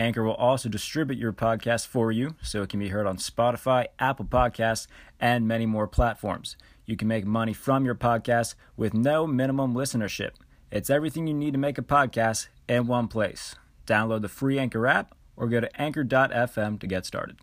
Anchor will also distribute your podcast for you so it can be heard on Spotify, Apple Podcasts, and many more platforms. You can make money from your podcast with no minimum listenership. It's everything you need to make a podcast in one place. Download the free Anchor app or go to anchor.fm to get started.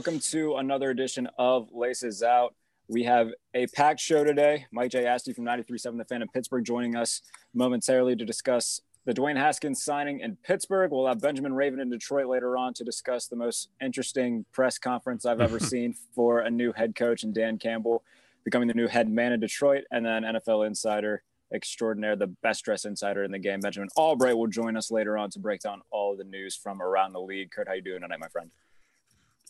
Welcome to another edition of Laces Out. We have a packed show today. Mike J. Asti from 93.7 The Fan in Pittsburgh joining us momentarily to discuss the Dwayne Haskins signing in Pittsburgh. We'll have Benjamin Raven in Detroit later on to discuss the most interesting press conference I've ever seen for a new head coach and Dan Campbell becoming the new head man in Detroit. And then NFL insider extraordinaire, the best dress insider in the game, Benjamin Albright will join us later on to break down all of the news from around the league. Kurt, how you doing tonight, my friend?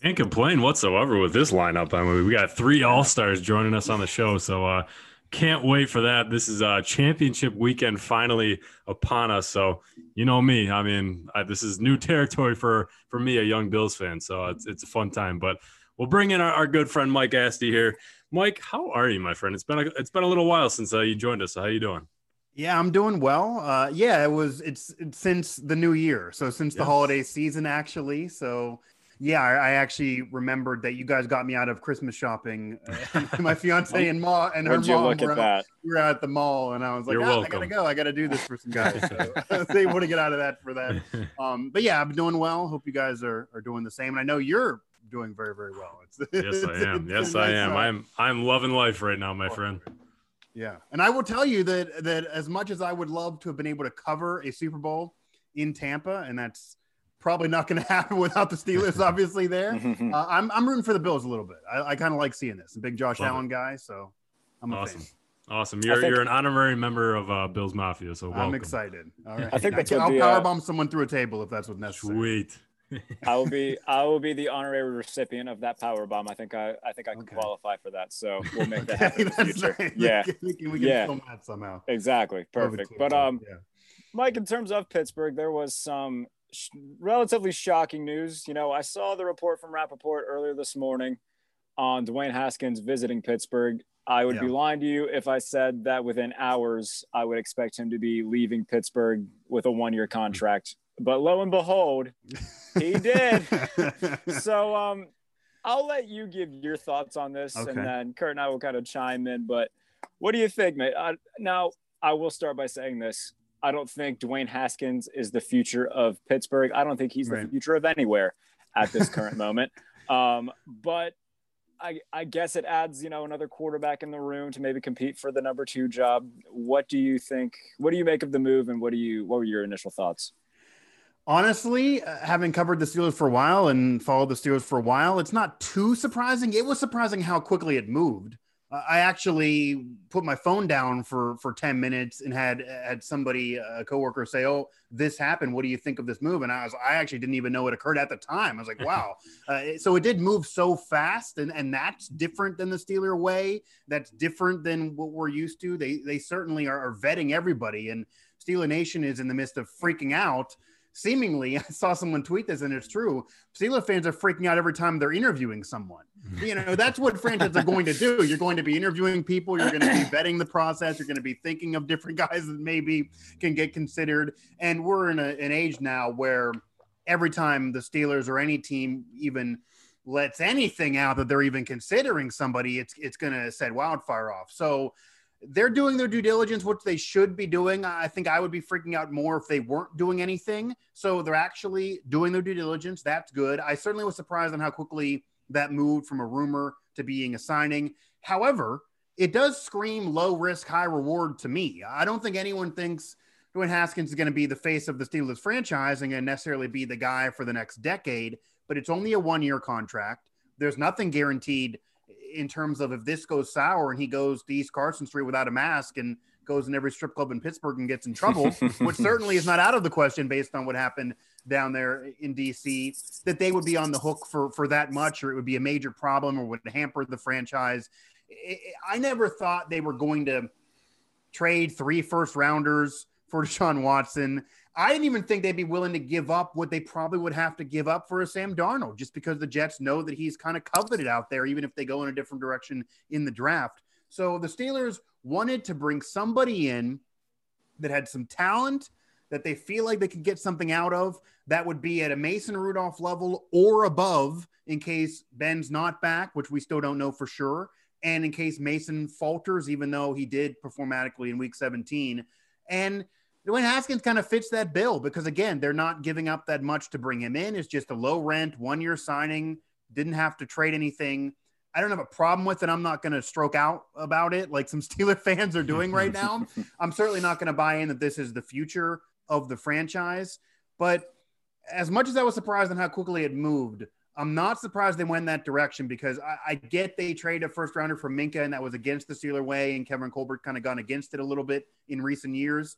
Can't complain whatsoever with this lineup. I mean, we got three All Stars joining us on the show, so uh, can't wait for that. This is uh, championship weekend finally upon us. So you know me. I mean, I, this is new territory for for me, a young Bills fan. So it's it's a fun time. But we'll bring in our, our good friend Mike Asti here. Mike, how are you, my friend? It's been a, it's been a little while since uh, you joined us. So how you doing? Yeah, I'm doing well. Uh, yeah, it was it's, it's since the new year, so since the holiday season actually. So yeah, I, I actually remembered that you guys got me out of Christmas shopping. Uh, my fiance and ma and her mom look were, at out, that? we were out at the mall, and I was like, You're "Ah, I gotta go. I gotta do this for some guys. So I was able to get out of that for that. Um, but yeah, I'm doing well. Hope you guys are are doing the same. And I know you're doing very very well. It's, Yes, I am. it's Yes, a I nice, am. I'm I'm loving life right now, my friend. yeah, and I will tell you that that as much as I would love to have been able to cover a Super Bowl in Tampa, and that's probably not going to happen without the Steelers, obviously. There, uh, I'm I'm rooting for the Bills a little bit. I, I kind of like seeing this. I'm a big Josh Love Allen guy, so I'm a Awesome. fan. Awesome. You're think- you're an honorary member of uh, Bills Mafia, so welcome. I'm excited. All right, I think that's I'll what the, uh, someone through a table if that's what's necessary. Sweet. I will be I will be the honorary recipient of that power bomb. I think I I think I can Okay. qualify for that. So we'll make that Okay, happen in the future. right. Yeah, we can, we can Yeah. film that somehow. exactly. Love Perfect. But um, yeah. Mike, in terms of Pittsburgh, there was some sh- relatively shocking news. You know, I saw the report from Rapoport earlier this morning on Dwayne Haskins visiting Pittsburgh. I would be lying to you if I said that within hours I would expect him to be leaving Pittsburgh with a one-year contract. But lo and behold, he did. so um I'll let you give your thoughts on this Okay. and then Kurt and I will kind of chime in. But what do you think, mate? Uh, now I will start by saying this. I don't think Dwayne Haskins is the future of Pittsburgh. I don't think he's the future of anywhere at this current moment. Um, but I, I guess it adds, you know, another quarterback in the room to maybe compete for the number two job. What do you think? What do you make of the move, and what do you? What were your initial thoughts? Honestly, uh, having covered the Steelers for a while and followed the Steelers for a while, it's not too surprising. It was surprising how quickly it moved. I actually put my phone down for for 10 minutes and had had somebody a coworker say, "Oh, this happened. What do you think of this move?" And I was I actually didn't even know it occurred at the time. I was like, "Wow." uh, so it did move so fast and and that's different than the Steeler way. That's different than what we're used to. They they certainly are, are vetting everybody and Steeler Nation is in the midst of freaking out seemingly I saw someone tweet this and it's true. Steelers fans are freaking out every time they're interviewing someone. Mm-hmm. You know, that's what franchises are going to do. You're going to be interviewing people, you're going to be vetting the process, you're going to be thinking of different guys that maybe can get considered. And we're in a, an age now where every time the Steelers or any team even lets anything out that they're even considering somebody, it's it's going to set wildfire off. So they're doing their due diligence, which they should be doing. I think I would be freaking out more if they weren't doing anything. So they're actually doing their due diligence. That's good. I certainly was surprised on how quickly that moved from a rumor to being a signing. However, it does scream low risk, high reward to me. I don't think anyone thinks Dwayne Haskins is going to be the face of the Steelers franchise and necessarily be the guy for the next decade, but it's only a one year contract. There's nothing guaranteed in terms of if this goes sour and he goes to East Carson Street without a mask and goes in every strip club in Pittsburgh and gets in trouble, which certainly is not out of the question based on what happened down there in DC, that they would be on the hook for for that much, or it would be a major problem, or would hamper the franchise. I never thought they were going to trade three first rounders for Deshaun Watson. I didn't even think they'd be willing to give up what they probably would have to give up for a Sam Darnold, just because the Jets know that he's kind of coveted out there, even if they go in a different direction in the draft. So the Steelers wanted to bring somebody in that had some talent that they feel like they could get something out of that would be at a Mason Rudolph level or above in case Ben's not back, which we still don't know for sure. And in case Mason falters, even though he did perform adequately in week 17. And Dwayne Haskins kind of fits that bill because again, they're not giving up that much to bring him in. It's just a low rent, one year signing, didn't have to trade anything. I don't have a problem with it. I'm not going to stroke out about it like some Steeler fans are doing right now. I'm certainly not going to buy in that this is the future of the franchise. But as much as I was surprised on how quickly it moved, I'm not surprised they went that direction because I, I get they traded a first rounder for Minkah and that was against the Steeler way, and Kevin Colbert kind of gone against it a little bit in recent years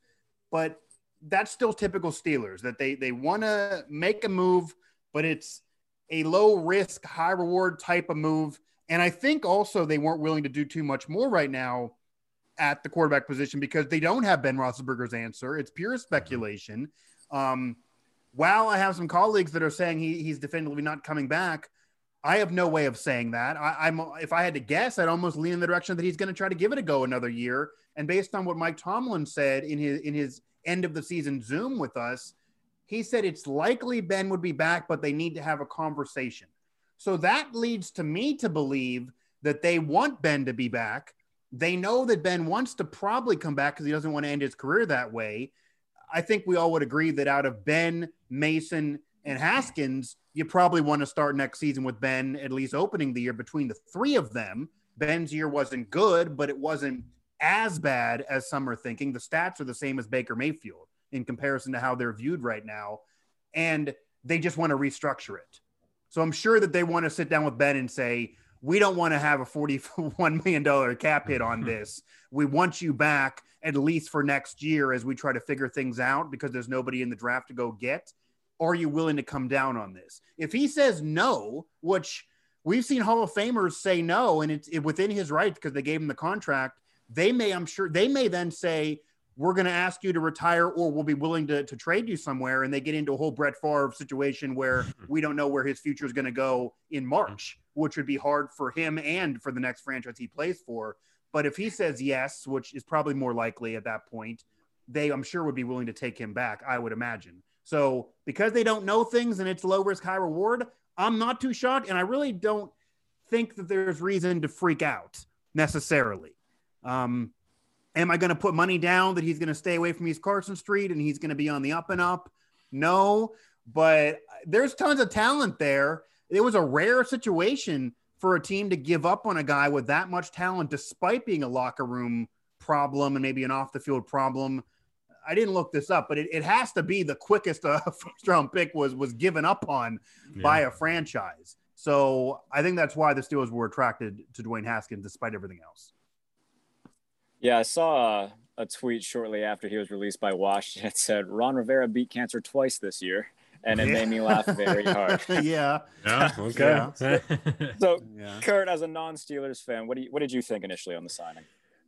but that's still typical Steelers that they they want to make a move, but it's a low risk, high reward type of move. And I think also they weren't willing to do too much more right now at the quarterback position because they don't have Ben Roethlisberger's answer. It's pure speculation. Um, while I have some colleagues that are saying he, he's definitively not coming back, I have no way of saying that. I, am if I had to guess, I'd almost lean in the direction that he's going to try to give it a go another year and based on what Mike Tomlin said in his in his end of the season Zoom with us, he said it's likely Ben would be back, but they need to have a conversation. So that leads to me to believe that they want Ben to be back. They know that Ben wants to probably come back because he doesn't want to end his career that way. I think we all would agree that out of Ben, Mason, and Haskins, you probably want to start next season with Ben, at least opening the year between the three of them. Ben's year wasn't good, but it wasn't as bad as some are thinking. The stats are the same as Baker Mayfield in comparison to how they're viewed right now. And they just want to restructure it. So I'm sure that they want to sit down with Ben and say, we don't want to have a $41 million cap hit on this. We want you back at least for next year as we try to figure things out because there's nobody in the draft to go get. Are you willing to come down on this? If he says no, which we've seen Hall of Famers say no, and it's within his right because they gave him the contract, they may, I'm sure, they may then say, we're going to ask you to retire or we'll be willing to, to trade you somewhere. And they get into a whole Brett Favre situation where we don't know where his future is going to go in March, which would be hard for him and for the next franchise he plays for. But if he says yes, which is probably more likely at that point, they, I'm sure, would be willing to take him back, I would imagine. So because they don't know things and it's low risk, high reward, I'm not too shocked. And I really don't think that there's reason to freak out necessarily. Um, am I going to put money down that he's going to stay away from East Carson Street and he's going to be on the up and up? No, but there's tons of talent there. It was a rare situation for a team to give up on a guy with that much talent, despite being a locker room problem and maybe an off the field problem. I didn't look this up, but it, it has to be the quickest uh, first round pick was was given up on yeah. by a franchise. So I think that's why the Steelers were attracted to Dwayne Haskins, despite everything else. Yeah, I saw a, a tweet shortly after he was released by Washington. It said Ron Rivera beat cancer twice this year, and it yeah. made me laugh very hard. yeah. Yeah. Okay. Yeah. so, yeah. Kurt, as a non-Steelers fan, what do you, what did you think initially on the signing?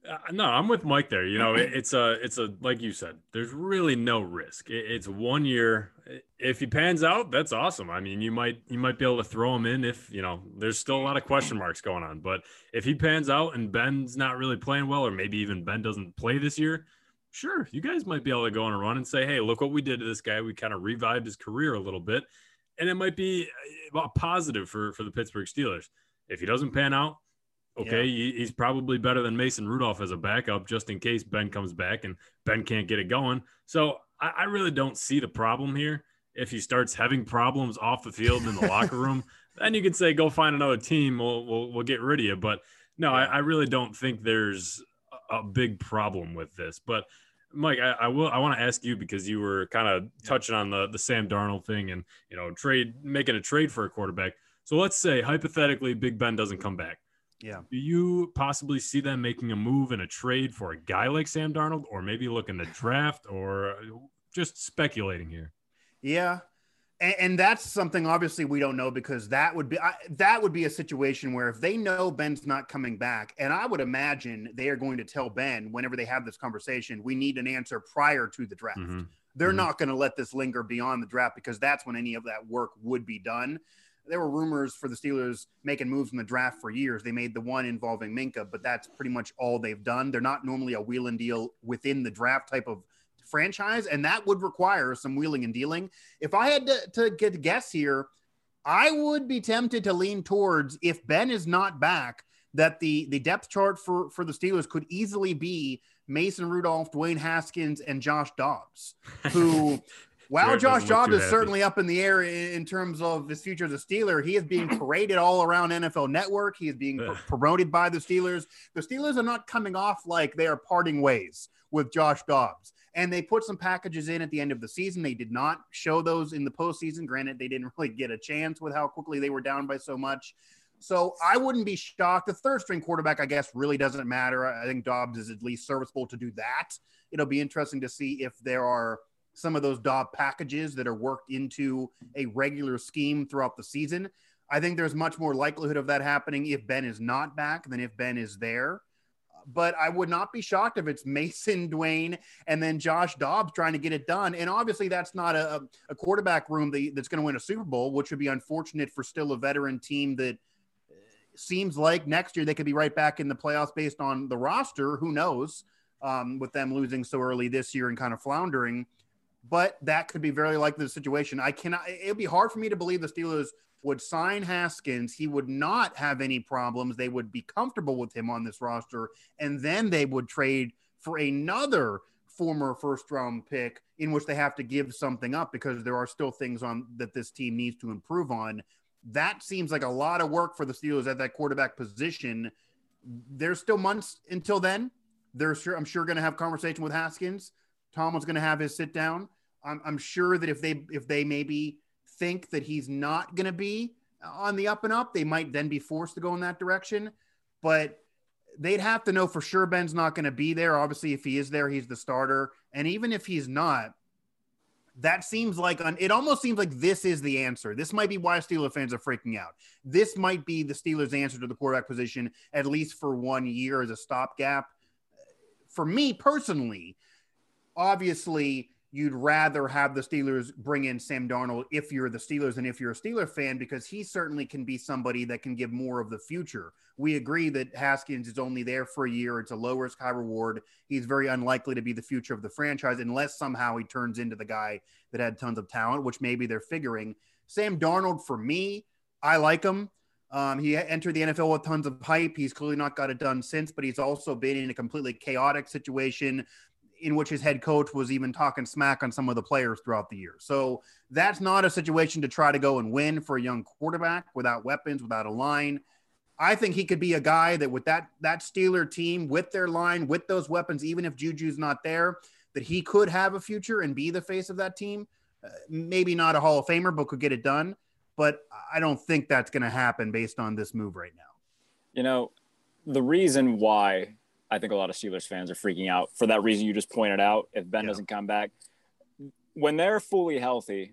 Uh, no, I'm with Mike there. You know, it, it's a, it's a, like you said, there's really no risk. It, it's one year. If he pans out, that's awesome. I mean, you might, you might be able to throw him in if, you know, there's still a lot of question marks going on. But if he pans out and Ben's not really playing well, or maybe even Ben doesn't play this year, sure, you guys might be able to go on a run and say, hey, look what we did to this guy. We kind of revived his career a little bit. and it might be a positive for for the Pittsburgh Steelers. If he doesn't pan out, okay, he, he's probably better than Mason Rudolph as a backup, just in case Ben comes back and Ben can't get it going. So I, I really don't see the problem here. If he starts having problems off the field in the locker room, then you could say go find another team. We'll we'll, we'll get rid of you. But no, I, I really don't think there's a big problem with this. But Mike, I, I will. I want to ask you because you were kind of touching on the the Sam Darnold thing and you know trade making a trade for a quarterback. So let's say hypothetically, Big Ben doesn't come back. Yeah. Do you possibly see them making a move in a trade for a guy like Sam Darnold, or maybe looking to draft, or just speculating here? Yeah, and, and, that's something obviously we don't know because that would be I, that would be a situation where if they know Ben's not coming back, and I would imagine they are going to tell Ben whenever they have this conversation, we need an answer prior to the draft. Mm-hmm. They're Mhm. not going to let this linger beyond the draft because that's when any of that work would be done. There were rumors for the Steelers making moves in the draft for years. They made the one involving Minkah, but that's pretty much all they've done. They're not normally a wheel and deal within the draft type of franchise, and that would require some wheeling and dealing. If I had to, to get a guess here, I would be tempted to lean towards if Ben is not back, that the the depth chart for for the Steelers could easily be Mason Rudolph, Dwayne Haskins, and Josh Dobbs, who. While Jared Josh Dobbs is happy. certainly up in the air in, in terms of his future as a Steeler, he is being paraded all around NFL Network. He is being pr- promoted by the Steelers. The Steelers are not coming off like they are parting ways with Josh Dobbs. And they put some packages in at the end of the season. They did not show those in the postseason. Granted, they didn't really get a chance with how quickly they were down by so much. So I wouldn't be shocked. The third string quarterback, I guess, really doesn't matter. I think Dobbs is at least serviceable to do that. It'll be interesting to see if there are some of those Dobb packages that are worked into a regular scheme throughout the season. I think there's much more likelihood of that happening if Ben is not back than if Ben is there. But I would not be shocked if it's Mason Dwayne and then Josh Dobbs trying to get it done. And obviously, that's not a, a quarterback room that's going to win a Super Bowl, which would be unfortunate for still a veteran team that uh, seems like next year they could be right back in the playoffs based on the roster. Who knows um, with them losing so early this year and kind of floundering but that could be very likely the situation. I cannot. It would be hard for me to believe the Steelers would sign Haskins. He would not have any problems. They would be comfortable with him on this roster, and then they would trade for another former first round pick in which they have to give something up because there are still things on that this team needs to improve on. That seems like a lot of work for the Steelers at that quarterback position. There's still months until then. They're sure I'm sure going to have conversation with Haskins. Tomlin's going to have his sit down. I'm, I'm sure that if they if they maybe think that he's not going to be on the up and up, they might then be forced to go in that direction. But they'd have to know for sure Ben's not going to be there. Obviously, if he is there, he's the starter. And even if he's not, that seems like an, it almost seems like this is the answer. This might be why Steeler fans are freaking out. This might be the Steelers' answer to the quarterback position, at least for one year as a stopgap. For me personally, obviously you'd rather have the Steelers bring in Sam Darnold if you're the Steelers and if you're a Steeler fan because he certainly can be somebody that can give more of the future. We agree that Haskins is only there for a year. It's a low risk, high reward. He's very unlikely to be the future of the franchise unless somehow he turns into the guy that had tons of talent, which maybe they're figuring. Sam Darnold, for me, I like him. Um, he entered the NFL with tons of hype. He's clearly not got it done since, but he's also been in a completely chaotic situation in which his head coach was even talking smack on some of the players throughout the year. So that's not a situation to try to go and win for a young quarterback without weapons, without a line. I think he could be a guy that with that that Steeler team, with their line, with those weapons, even if Juju's not there, that he could have a future and be the face of that team. Uh, maybe not a Hall of Famer, but could get it done. But I don't think that's going to happen based on this move right now. You know, the reason why I think a lot of Steelers fans are freaking out for that reason you just pointed out. If Ben Yeah. doesn't come back, when they're fully healthy,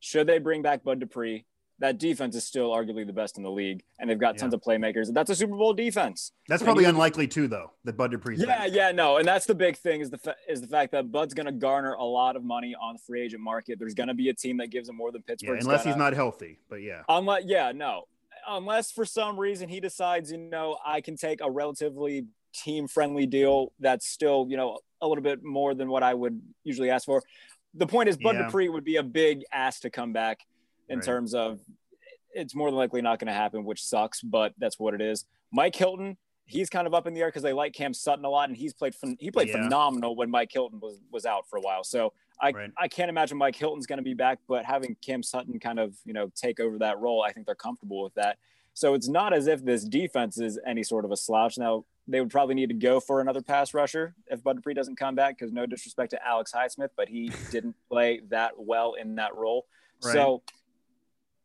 should they bring back Bud Dupree? That defense is still arguably the best in the league, and they've got tons of playmakers. That's a Super Bowl defense. That's probably you- unlikely too, though. That Bud Dupree's Yeah, back. yeah, no, and that's the big thing is the fa- is the fact that Bud's going to garner a lot of money on the free agent market. There's going to be a team that gives him more than Yeah, Pittsburgh. unless he's not healthy. But yeah, Unless, yeah, no. Unless for some reason he decides, you know, I can take a relatively team friendly deal that's still, you know, a little bit more than what I would usually ask for. The point is, Bud Yeah. Dupree would be a big ask to come back. in Right. terms of it's more than likely not going to happen, which sucks, but that's what it is. Mike Hilton, he's kind of up in the air because they like Cam Sutton a lot, and he's played he played Yeah. phenomenal when Mike Hilton was was out for a while. So I Right. I can't imagine Mike Hilton's going to be back, but having Cam Sutton kind of you know take over that role, I think they're comfortable with that. So it's not as if this defense is any sort of a slouch. Now they would probably need to go for another pass rusher if Bud Dupree doesn't come back, because no disrespect to Alex Highsmith, but he didn't play that well in that role. Right. So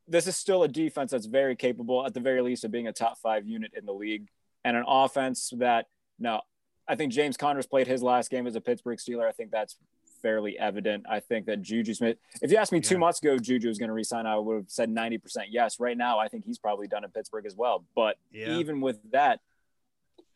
this is still a defense that's very capable, at the very least, of being a top five unit in the league, and an offense that now I think James Conner's played his last game as a Pittsburgh Steeler. I think that's fairly evident. I think that Juju Smith, if you asked me two months ago, Juju was going to resign, I would have said 90% yes. Right now, I think he's probably done in Pittsburgh as well. But Yeah. even with that,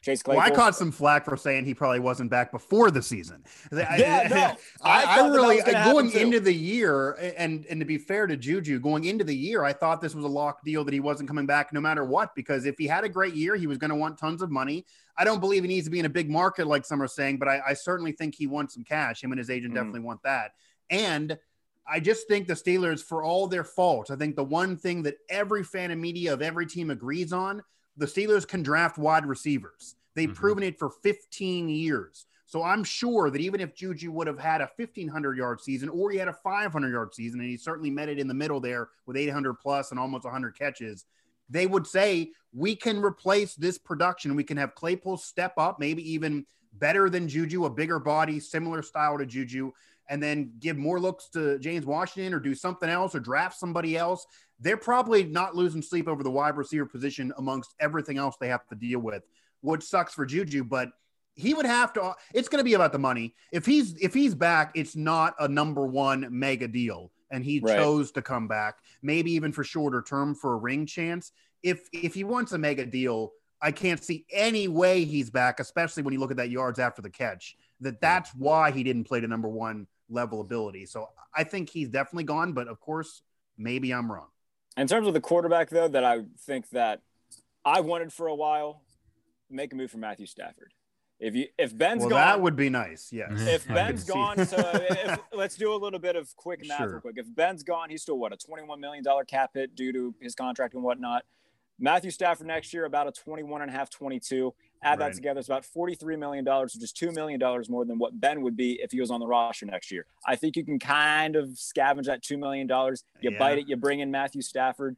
Chase Well, I caught some flack for saying he probably wasn't back before the season. I- Yeah, no. I I, I that that really was gonna going happen too. into the year, and and to be fair to Juju, going into the year, I thought this was a lock deal that he wasn't coming back no matter what. Because if he had a great year, he was going to want tons of money. I don't believe he needs to be in a big market like some are saying, but I, I certainly think he wants some cash. Him and his agent Mhm. definitely want that. And I just think the Steelers, for all their faults, I think the one thing that every fan and media of every team agrees on, the Steelers can draft wide receivers. They've Mhm. proven it for 15 years. So I'm sure that even if Juju would have had a 1500 yard season or he had a 500 yard season, and he certainly met it in the middle there with 800 plus and almost 100 catches, they would say we can replace this production. We can have Claypool step up, maybe even better than Juju, a bigger body, similar style to Juju, and then give more looks to James Washington or do something else or draft somebody else. They're probably not losing sleep over the wide receiver position amongst everything else they have to deal with, which sucks for Juju, but he would have to it's going to be about the money. If he's if he's back, it's not a number 1 mega deal and he Right. chose to come back, maybe even for shorter term for a ring chance. If if he wants a mega deal, I can't see any way he's back, especially when you look at that yards after the catch. That that's why he didn't play to number 1 level ability. So I think he's definitely gone, but of course, maybe I'm wrong. In terms of the quarterback, though, that I think that I wanted for a while, make a move for Matthew Stafford. If you if Ben's well, gone, that would be nice. Yes. if Ben's gone, so if, let's do a little bit of quick math Sure. real quick. If Ben's gone, he's still what a twenty-one million dollar cap hit due to his contract and whatnot. Matthew Stafford next year about a 21 and a half, 22. Add that together, it's about $43 million, which is $2 million more than what Ben would be if he was on the roster next year. I think you can kind of scavenge that $2 million. You Yeah. bite it, you bring in Matthew Stafford.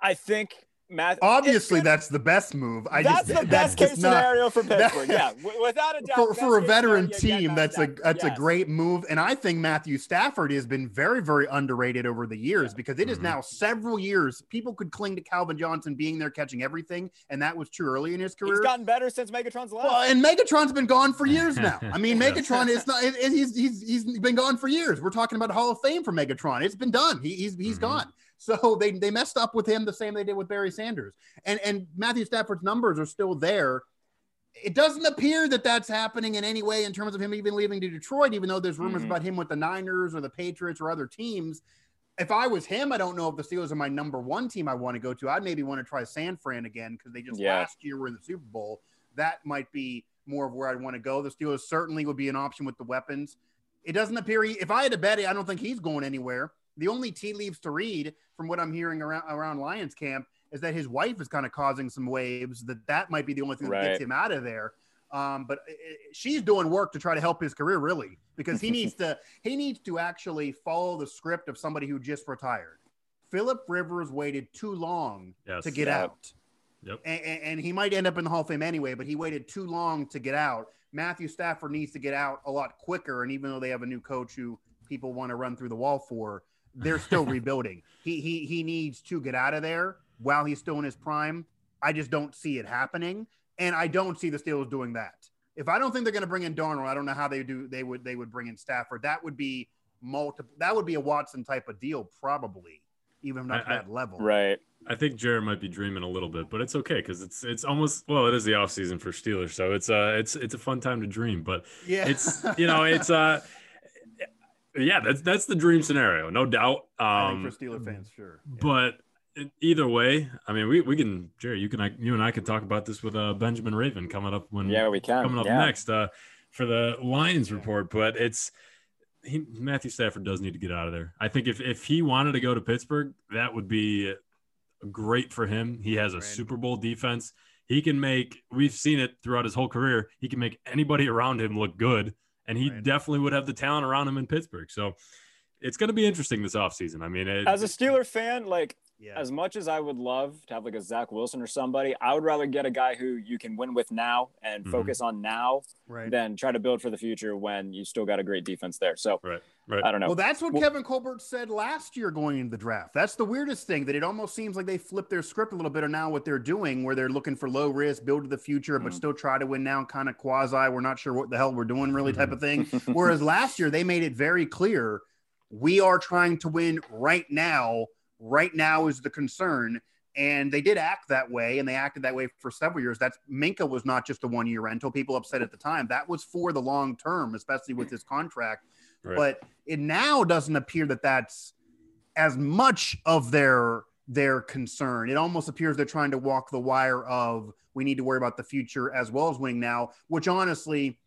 I think Matt. Obviously, that's the best move. I that's just the that's best case just not- scenario for that- Pittsburgh. yeah, w- without a doubt. for, for a veteran scenario, team, Matt that's a Stafford. that's a great move, and I think Matthew Stafford has been very very underrated over the years because it is Mhm. now several years. People could cling to Calvin Johnson being there catching everything, and that was true early in his career. He's gotten better since Megatron's left. well, and Megatron's been gone for years now. I mean, Megatron is not. It, it- he's he's he's been gone for years. We're talking about Hall of Fame for Megatron. It's been done. He, he's he's Mhm. gone. So they they messed up with him the same they did with Barry Sanders. And and Matthew Stafford's numbers are still there. It doesn't appear that that's happening in any way in terms of him even leaving to Detroit, even though there's rumors Mhm. about him with the Niners or the Patriots or other teams. If I was him, I don't know if the Steelers are my number one team I want to go to. I'd maybe want to try San Fran again because they just Yeah. last year were in the Super Bowl. That might be more of where I'd want to go. The Steelers certainly would be an option with the weapons. It doesn't appear. He, if I had to bet, it, I don't think he's going anywhere. The only tea leaves to read from what I'm hearing around around Lions camp is that his wife is kind of causing some waves. That that might be the only thing that gets him out of there. Um, but uh, she's doing work to try to help his career, really, because he needs to he needs to actually follow the script of somebody who just retired. Philip Rivers waited too long Yes. to get Yep. out Yep. and, and- and he might end up in the Hall of Fame anyway, but he waited too long to get out. Matthew Stafford needs to get out a lot quicker. And even though they have a new coach who people want to run through the wall for, they're still rebuilding. He, he, he needs to get out of there while he's still in his prime. I just don't see it happening. And I don't see the Steelers doing that. If I don't think they're going to bring in Darnold, I don't know how they do. They would, they would bring in Stafford. That would be multiple. That would be a Watson type of deal, probably, even if not to I- I- that level. Right. I think Jared might be dreaming a little bit, but it's okay because it's it's almost well, it is the off season for Steelers, so it's uh it's it's a fun time to dream. But Yeah. it's you know it's uh yeah that's that's the dream scenario, no doubt. I Um, for Steeler fans, sure. Yeah. but either way, I mean we we can Jerry, you can I, you and I can talk about this with uh Benjamin Raven coming up when Yeah, we can. coming up yeah. next uh for the Lions report, but it's he, Matthew Stafford does need to get out of there. I think if if he wanted to go to Pittsburgh, that would be great for him. He has a Super Bowl defense. He can make. We've seen it throughout his whole career. He can make anybody around him look good, and he Right. definitely would have the talent around him in Pittsburgh. So it's going to be interesting this offseason. I mean, it, As a Steeler fan, like Yeah. as much as I would love to have like a Zach Wilson or somebody, I would rather get a guy who you can win with now and Mhm. focus on now right. than try to build for the future when you still got a great defense there. So right, right. I don't know. Well, that's what Well- Kevin Colbert said last year going into the draft. That's the weirdest thing that it almost seems like they flipped their script a little bit on now what they're doing, where they're looking for low risk, build to the future, but Mhm. still try to win now, kind of quasi. We're not sure what the hell we're doing, really, type of thing. Whereas last year they made it very clear we are trying to win right now. Right now is the concern. And they did act that way, and they acted that way for several years. That's Minkah was not just a one year rental. People upset at the time. That was for the long term, especially with his contract. Right. But it now doesn't appear that that's as much of their their concern. It almost appears they're trying to walk the wire of we need to worry about the future as well as winning now, which honestly,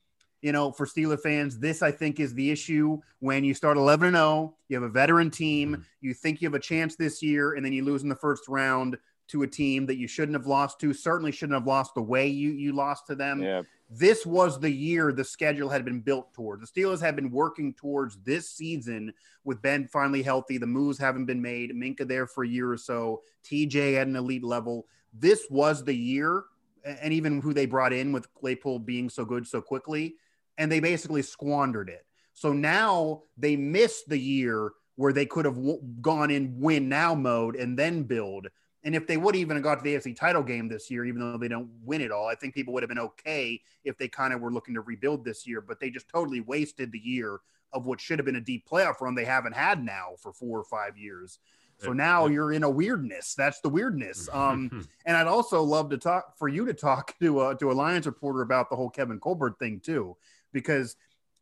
you know, for Steeler fans, this I think is the issue when you start 11 and 0, you have a veteran team, Mhm. you think you have a chance this year and then you lose in the first round to a team that you shouldn't have lost to, certainly shouldn't have lost the way you you lost to them yeah, this was the year the schedule had been built toward. The Steelers had been working towards this season with Ben finally healthy. The moves haven't been made. Minkah there for a year or so. TJ at an elite level. This was the year, and even who they brought in with Claypool being so good so quickly, and they basically squandered it. So now they missed the year where they could have w- gone in win now mode and then build. And if they would even have got to the AFC title game this year, even though they don't win it all, I think people would have been okay if they kind of were looking to rebuild this year. But they just totally wasted the year of what should have been a deep playoff run they haven't had now for four or five years. So now you're in a weirdness. That's the weirdness. Um, and I'd also love to talk for you to talk to a, to a Lions reporter about the whole Kevin Colbert thing too, because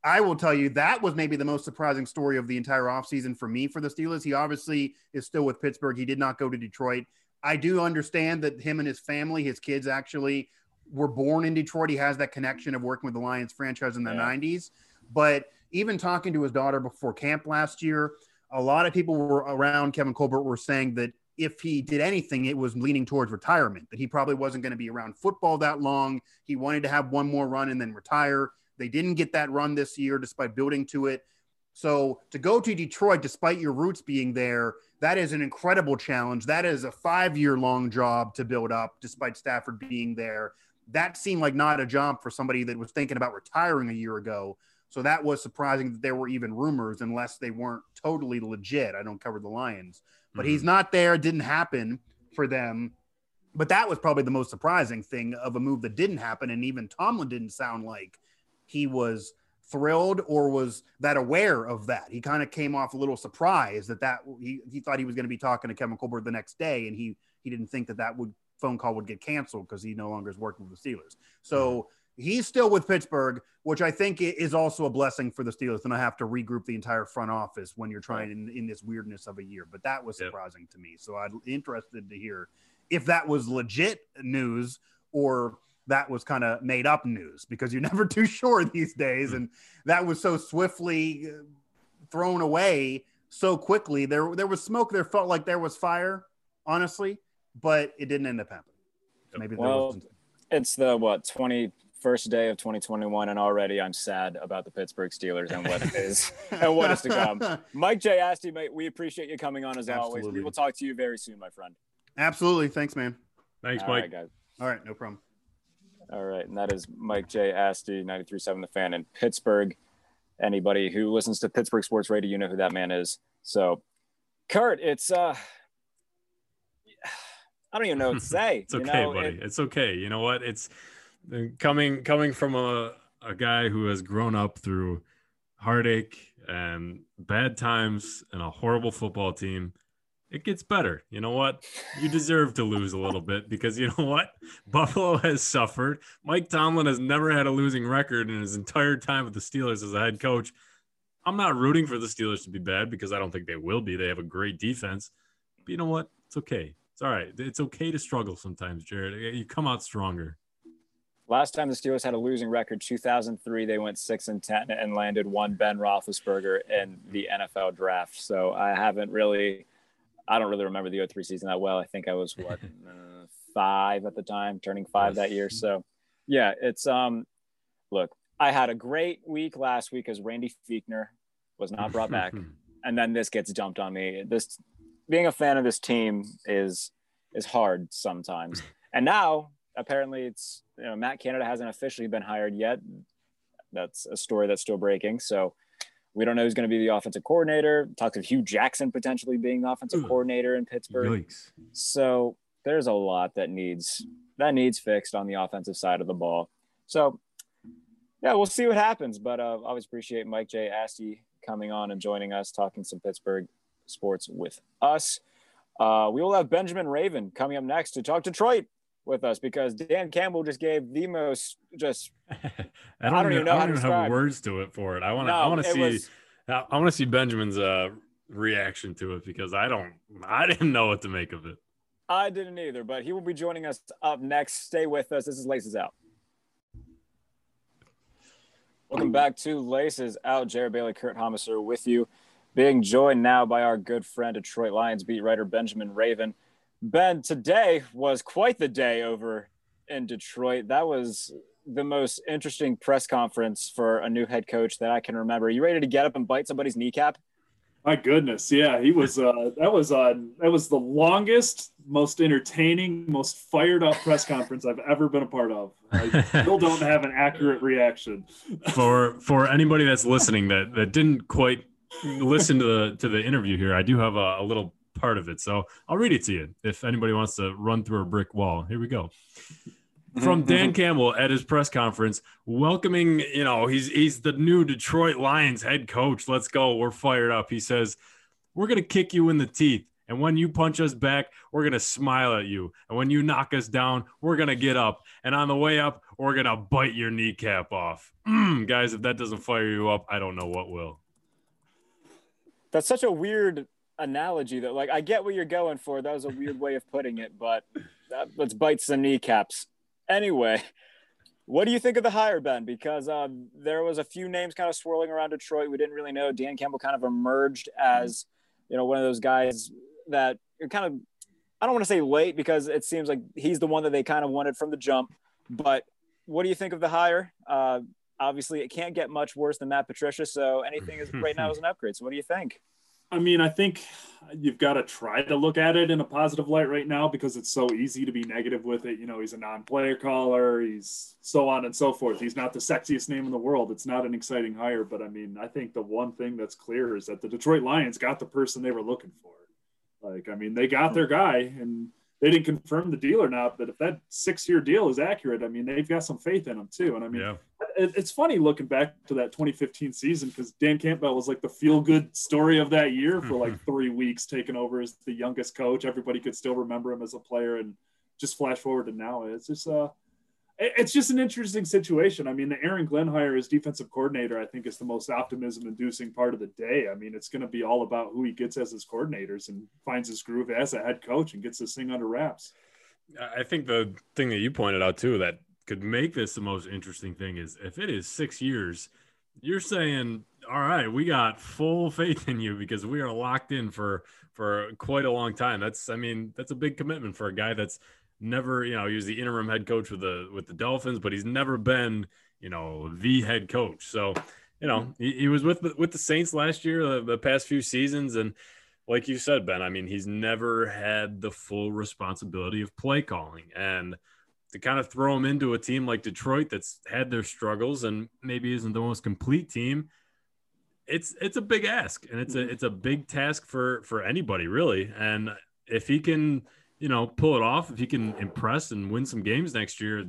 I will tell you that was maybe the most surprising story of the entire offseason for me for the Steelers. He obviously is still with Pittsburgh. He did not go to Detroit. I do understand that him and his family, his kids actually were born in Detroit. He has that connection of working with the Lions franchise in the Yeah. 90s. But even talking to his daughter before camp last year, a lot of people were around Kevin Colbert were saying that if he did anything, it was leaning towards retirement, that he probably wasn't going to be around football that long. He wanted to have one more run and then retire. They didn't get that run this year despite building to it. So to go to Detroit, despite your roots being there, that is an incredible challenge. That is a five year long job to build up, despite Stafford being there. That seemed like not a job for somebody that was thinking about retiring a year ago. So that was surprising that there were even rumors, unless they weren't totally legit. I don't cover the Lions, but he's mm-hmm. not there. It didn't happen for them. But that was probably the most surprising thing of a move that didn't happen. And even Tomlin didn't sound like he was thrilled or was that aware of that. He kind of came off a little surprised that that he, he thought he was going to be talking to Kevin Colbert the next day, and he he didn't think that that would phone call would get canceled because he no longer is working with the Steelers. So mm-hmm. he's still with Pittsburgh, which I think is also a blessing for the Steelers. And I have to regroup the entire front office when you're trying in, in this weirdness of a year. But that was Yep. surprising to me. So I'm interested to hear if that was legit news or that was kind of made up news because you're never too sure these days. And that was so swiftly uh, thrown away so quickly. There, there was smoke. There felt like there was fire, honestly, but it didn't end up happening. Maybe there Well, wasn't. it's the what twenty first day of 2021, and already I'm sad about the Pittsburgh Steelers and what is and what is to come. Mike J. Asti, mate, we appreciate you coming on as always. We will talk to you very soon, my friend. Absolutely. Thanks, man. Thanks, All Mike. right, guys. All right. No problem. All right, and that is Mike J. Asti, 93.7 The Fan in Pittsburgh. Anybody who listens to Pittsburgh Sports Radio, you know who that man is. So, Kurt, it's uh, I don't even know what to say. It's okay, know, buddy. it- it's okay. You know what? It's uh, coming coming from a a guy who has grown up through heartache and bad times and a horrible football team. It gets better. You know what? You deserve to lose a little bit because you know what? Buffalo has suffered. Mike Tomlin has never had a losing record in his entire time with the Steelers as a head coach. I'm not rooting for the Steelers to be bad because I don't think they will be. They have a great defense. But you know what? It's okay. It's all right. It's okay to struggle sometimes, Jared. You come out stronger. Last time the Steelers had a losing record, 2003, they went six and ten and landed one Ben Roethlisberger in the NFL draft. So I haven't really, I don't really remember the 03 season that well. I think I was what uh, five at the time, turning five that year. So yeah, it's um, look, I had a great week last week as Randy Fichtner was not brought back, and then this gets dumped on me. This being a fan of this team is is hard sometimes, and now apparently it's you know Matt Canada hasn't officially been hired yet. That's a story that's still breaking. So we don't know who's going to be the offensive coordinator. Talks of Hue Jackson potentially being the offensive Ooh. coordinator in Pittsburgh. Yikes. So there's a lot that needs that needs fixed on the offensive side of the ball. So yeah, we'll see what happens. But uh, I always appreciate Mike J. Asti coming on and joining us, talking some Pittsburgh sports with us. Uh, we will have Benjamin Raven coming up next to talk Detroit with us because Dan Campbell just gave the most just I I don't, don't even know I how don't even have words to it for it. I want to. No, I want to see. was- I I want to see Benjamin's uh, reaction to it because I don't. I didn't know what to make of it. I didn't either, but he will be joining us up next. Stay with us. This is Laces Out. Welcome back to Laces Out. Jared Bailey, Kurt Homiser with you, being joined now by our good friend, Detroit Lions beat writer Benjamin Raven. Ben, today was quite the day over in Detroit. That was the most interesting press conference for a new head coach that I can remember. You ready to get up and bite somebody's kneecap? My goodness, yeah, he was. Uh, that was uh, that was the longest, most entertaining, most fired up press conference I've ever been a part of. I still don't have an accurate reaction. for for anybody that's listening that that didn't quite listen to the to the interview here, I do have a, a little part of it, so I'll read it to you if anybody wants to run through a brick wall. Here we go. From Dan Campbell at his press conference, welcoming, you know, he's he's the new Detroit Lions head coach. Let's go. We're fired up. He says, We're gonna kick you in the teeth. And when you punch us back, we're going to smile at you. And when you knock us down, we're going to get up. And on the way up, we're going to bite your kneecap off. Mm, guys, if that doesn't fire you up, I don't know what will. that's such a weird analogy that like I get what you're going for. That was a weird way of putting it, but let's bite some kneecaps. Anyway, what do you think of the hire, Ben? Because um, there was a few names kind of swirling around Detroit. We didn't really know. Dan Campbell kind of emerged as you know one of those guys that are kind of I don't want to say late because it seems like he's the one that they kind of wanted from the jump. But what do you think of the hire? Uh, obviously, it can't get much worse than Matt Patricia. So anything is right now is an upgrade. So what do you think? I mean, I think you've got to try to look at it in a positive light right now because it's so easy to be negative with it. You know, he's a non-player caller, he's so on and so forth. He's not the sexiest name in the world. It's not an exciting hire, but I mean, I think the one thing that's clear is that the Detroit Lions got the person they were looking for. Like, I mean, they got their hmm. guy and they didn't confirm the deal or not, but if that six-year deal is accurate, I mean, they've got some faith in him too. And I mean, Yeah. It, it's funny looking back to that 2015 season because Dan Campbell was like the feel good story of that year for like three weeks, taking over as the youngest coach. Everybody could still remember him as a player, and just flash forward to now, it's just uh, it- it's just an interesting situation. I mean, the Aaron Glenn hire as defensive coordinator, I think, is the most optimism-inducing part of the day. I mean, it's going to be all about who he gets as his coordinators and finds his groove as a head coach and gets this thing under wraps. I think the thing that you pointed out too that could make this the most interesting thing is if it is six years, you're saying, all right, we got full faith in you because we are locked in for for quite a long time. That's I mean, that's a big commitment for a guy that's never, you know, he was the interim head coach with the with the Dolphins, but he's never been, you know, the head coach. So, you know, he, he was with the, with the Saints last year, the, the past few seasons, and like you said, Ben, I mean, he's never had the full responsibility of play calling. And to kind of throw him into a team like Detroit that's had their struggles and maybe isn't the most complete team, it's it's a big ask and it's a mm-hmm. it's a big task for for anybody really. And if he can, you know, pull it off, if he can impress and win some games next year,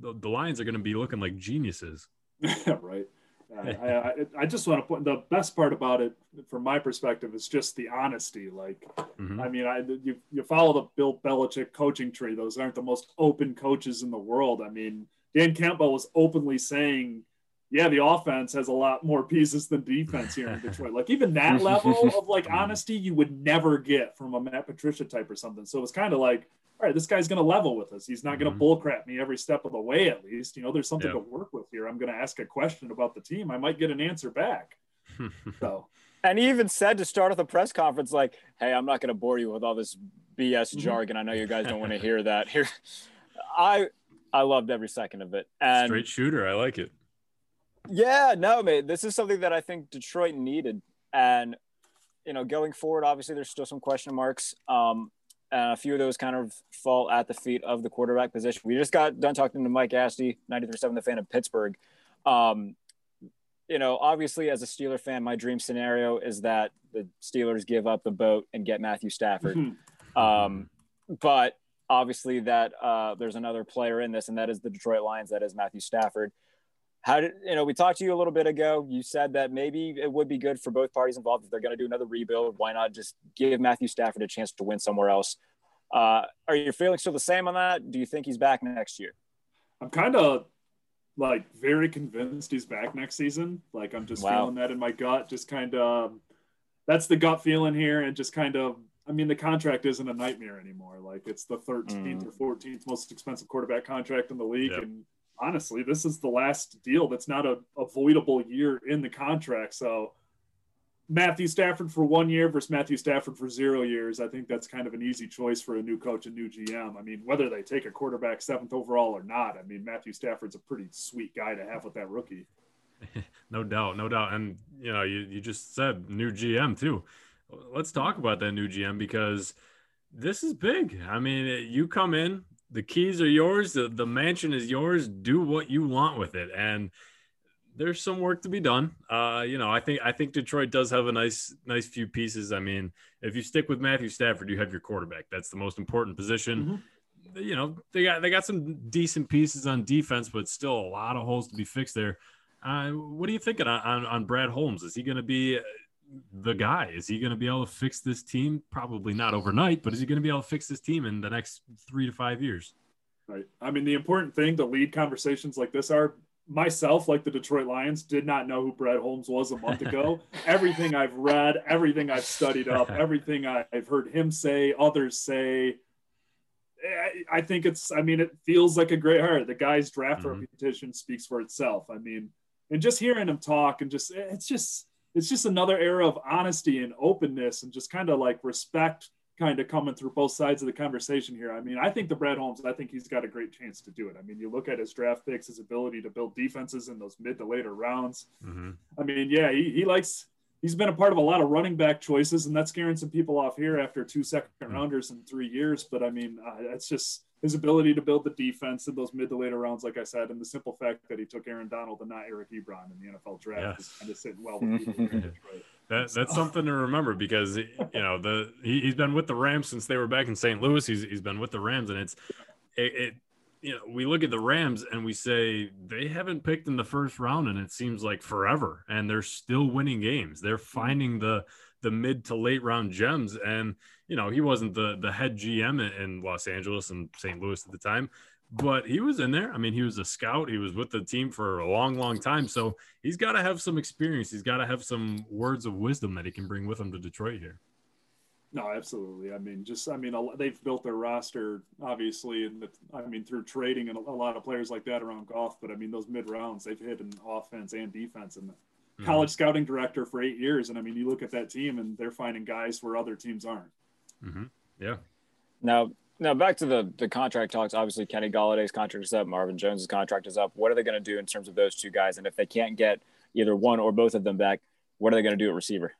the, the Lions are going to be looking like geniuses. right. I, I, I just want to point the best part about it from my perspective is just the honesty. Like, Mhm. I mean, I you, you follow the Bill Belichick coaching tree; those aren't the most open coaches in the world. I mean, Dan Campbell was openly saying, "Yeah, the offense has a lot more pieces than defense here in Detroit." Like, even that level of like honesty, you would never get from a Matt Patricia type or something. So it's kind of like all right, this guy's going to level with us. He's not going to bullcrap me every step of the way, at least. You know, there's something Yeah. to work with here. I'm going to ask a question about the team. I might get an answer back. So, And he even said to start off the press conference, like, "Hey, I'm not going to bore you with all this BS Mhm. jargon. I know you guys don't want to hear that." Here, I I loved every second of it. And Straight shooter. I like it. yeah, no, mate, this is something that I think Detroit needed. And you know, going forward, obviously, there's still some question marks. Um, and a few of those kind of fall at the feet of the quarterback position. We just got done talking to Mike Asti, 93.7 The Fan of Pittsburgh. Um, you know, obviously, as a Steeler fan, my dream scenario is that the Steelers give up the boat and get Matthew Stafford. Um, but obviously, that uh, there's another player in this, and that is the Detroit Lions. That is Matthew Stafford. How did you know? We talked to you a little bit ago. You said that maybe it would be good for both parties involved if they're going to do another rebuild. Why not just give Matthew Stafford a chance to win somewhere else? Uh, are your feelings still the same on that? Do you think he's back next year? I'm kind of like very convinced he's back next season. Like I'm just Wow. feeling that in my gut. Just kind of that's the gut feeling here, and just kind of. I mean, the contract isn't a nightmare anymore. Like it's the 13th or 14th most expensive quarterback contract in the league, Yep. and honestly, this is the last deal that's not a avoidable year in the contract. So. Matthew Stafford for one year versus Matthew Stafford for zero years. I think that's kind of an easy choice for a new coach and new GM. I mean, whether they take a quarterback seventh overall or not, I mean, Matthew Stafford's a pretty sweet guy to have with that rookie. No doubt, no doubt. And you know, you, you just said new GM too. Let's talk about that new GM because this is big. I mean, you come in, the keys are yours, the, the mansion is yours. Do what you want with it. And there's some work to be done. Uh, you know, I think I think Detroit does have a nice nice few pieces. I mean, if you stick with Matthew Stafford, you have your quarterback. That's the most important position. You know, they got they got some decent pieces on defense, but still a lot of holes to be fixed there. Uh, what are you thinking on, on, on Brad Holmes? Is he going to be the guy? Is he going to be able to fix this team? Probably not overnight, but is he going to be able to fix this team in the next three to five years? Right. I mean, the important thing to lead conversations like this are myself, like the Detroit Lions, did not know who Brad Holmes was a month ago. everything I've read, everything I've studied up, everything I've heard him say, others say. I- think it's, I mean, it feels like a great hire. The guy's draft Mhm. reputation speaks for itself. I mean, and just hearing him talk and just, it's just, it's just another era of honesty and openness and just kind of like respect kind of coming through both sides of the conversation here. I mean, I think the Brad Holmes, I think he's got a great chance to do it. I mean, you look at his draft picks, his ability to build defenses in those mid to later rounds. Mm-hmm. I mean, yeah, he, he likes, he's been a part of a lot of running back choices, and that's scaring some people off here after two second rounders in three years. But I mean, uh, it's just his ability to build the defense in those mid to later rounds, like I said, and the simple fact that he took Aaron Donald and not Eric Ebron in the NFL draft is kind of sitting well with people in Detroit. That, that's something to remember because you know the he, he's been with the Rams since they were back in St. Louis. He's he's been with the Rams, and it's it, it you know we look at the Rams and we say they haven't picked in the first round, and it seems like forever, and they're still winning games. They're mm-hmm. finding the the mid to late round gems, and you know he wasn't the the head GM in, Los Angeles and St. Louis at the time. But he was in there. I mean, he was a scout. He was with the team for a long, long time. So he's got to have some experience. He's got to have some words of wisdom that he can bring with him to Detroit here. No, absolutely. I mean, just I mean, they've built their roster obviously, and I mean through trading and a lot of players like that around golf. But I mean, those mid rounds they've hit in offense and defense, and the college scouting director for eight years. And I mean, you look at that team, and they're finding guys where other teams aren't. Mm-hmm. Yeah. Now, now back to the the contract talks. Obviously, Kenny Golladay's contract is up. Marvin Jones's contract is up. What are they going to do in terms of those two guys? And if they can't get either one or both of them back, what are they going to do at receiver?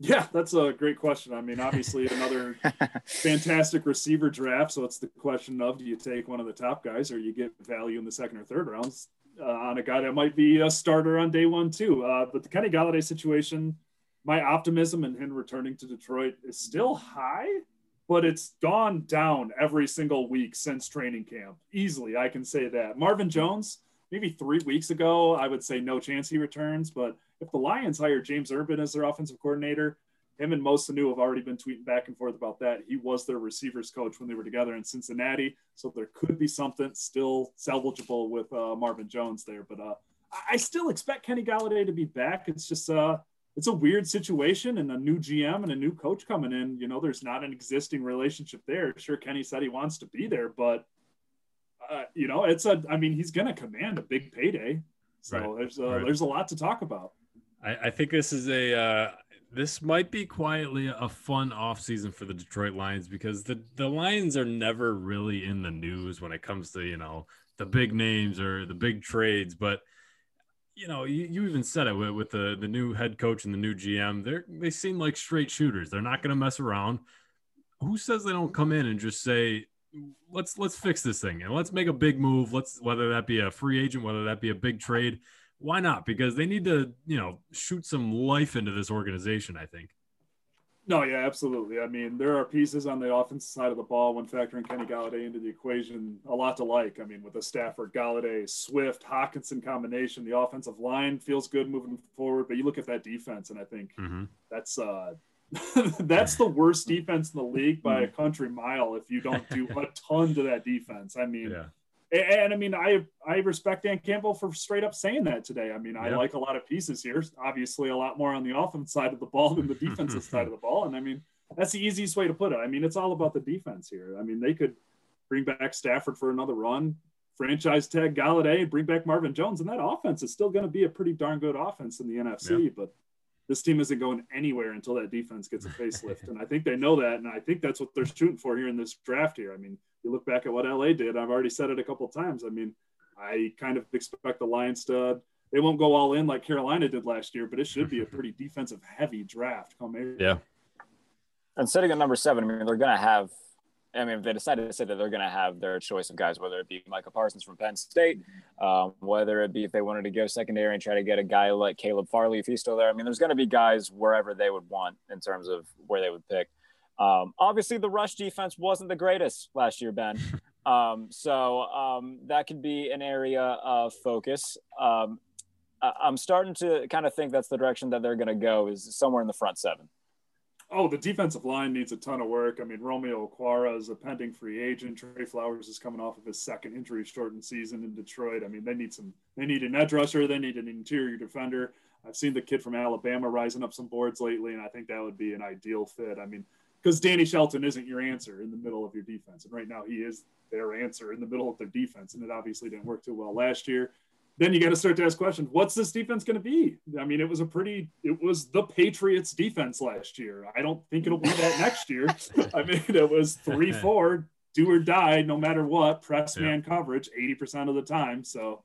Yeah, that's a great question. I mean, obviously another fantastic receiver draft. So it's the question of do you take one of the top guys or you get value in the second or third rounds on a guy that might be a starter on day one too. Uh, but the Kenny Golladay situation, my optimism in him returning to Detroit is still high, but it's gone down every single week since training camp. Easily, I can say that. Marvin Jones, maybe three weeks ago, I would say no chance he returns. But if the Lions hire James Urban as their offensive coordinator, him and Mo Sanu have already been tweeting back and forth about that. He was their receivers coach when they were together in Cincinnati, so there could be something still salvageable with uh, Marvin Jones there. But uh, I- I still expect Kenny Golladay to be back. It's just uh, it's a weird situation and a new GM and a new coach coming in. You know, there's not an existing relationship there. Sure, Kenny said he wants to be there, but uh, you know, it's a. I mean, he's going to command a big payday, so Right, there's a, right. there's a lot to talk about. I, I think this is a uh, this might be quietly a fun offseason for the Detroit Lions because the the Lions are never really in the news when it comes to you know the big names or the big trades, but you know you, you even said it with, with the the new head coach and the new GM. They are they seem like straight shooters. They're not going to mess around. Who says they don't come in and just say let's let's fix this thing and let's make a big move. Let's whether that be a free agent, whether that be a big trade why not? Because they need to, you know, shoot some life into this organization. I think. No, yeah, absolutely. I mean, there are pieces on the offensive side of the ball when factoring Kenny Golladay into the equation, a lot to like. I mean, with the Stafford, Golladay, Swift, Hockenson combination, the offensive line feels good moving forward. But you look at that defense, and I think Mm-hmm. that's uh, that's the worst defense in the league by a country mile. If you don't do a ton to that defense, I mean, Yeah. And, and I mean, I I respect Dan Campbell for straight up saying that today. I mean, I like a lot of pieces here. Obviously, a lot more on the offense side of the ball than the defensive side of the ball. And I mean, that's the easiest way to put it. I mean, it's all about the defense here. I mean, they could bring back Stafford for another run, franchise tag Golladay, bring back Marvin Jones, and that offense is still going to be a pretty darn good offense in the NFC. But this team isn't going anywhere until that defense gets a facelift. and I think they know that. And I think that's what they're shooting for here in this draft here. I mean, you look back at what LA did, I've already said it a couple of times. I mean, I kind of expect the Lions to, they won't go all in like Carolina did last year, but it should be a pretty defensive heavy draft come April. Yeah. And sitting at number seven, I mean, they're going to have. I mean, if they decided to say that they're going to have their choice of guys, whether it be Michael Parsons from Penn State, um, whether it be if they wanted to go secondary and try to get a guy like Caleb Farley if he's still there. I mean, there's going to be guys wherever they would want in terms of where they would pick. Um, obviously, the rush defense wasn't the greatest last year, Ben. Um, so um, that could be an area of focus. Um, I- I'm starting to kind of think that's the direction that they're going to go is somewhere in the front seven. Oh, the defensive line needs a ton of work. I mean, Romeo Okwara is a pending free agent. Trey Flowers is coming off of his second injury shortened season in Detroit. I mean, they need some, they need an edge rusher. They need an interior defender. I've seen the kid from Alabama rising up some boards lately, and I think that would be an ideal fit. I mean, because Danny Shelton isn't your answer in the middle of your defense. And right now he is their answer in the middle of their defense. And it obviously didn't work too well last year. Then you got to start to ask questions. What's this defense going to be? I mean, it was a pretty, it was the Patriots defense last year. I don't think it'll be that next year. I mean, it was three, four, do or die, no matter what, press Yeah. man coverage 80% of the time. So,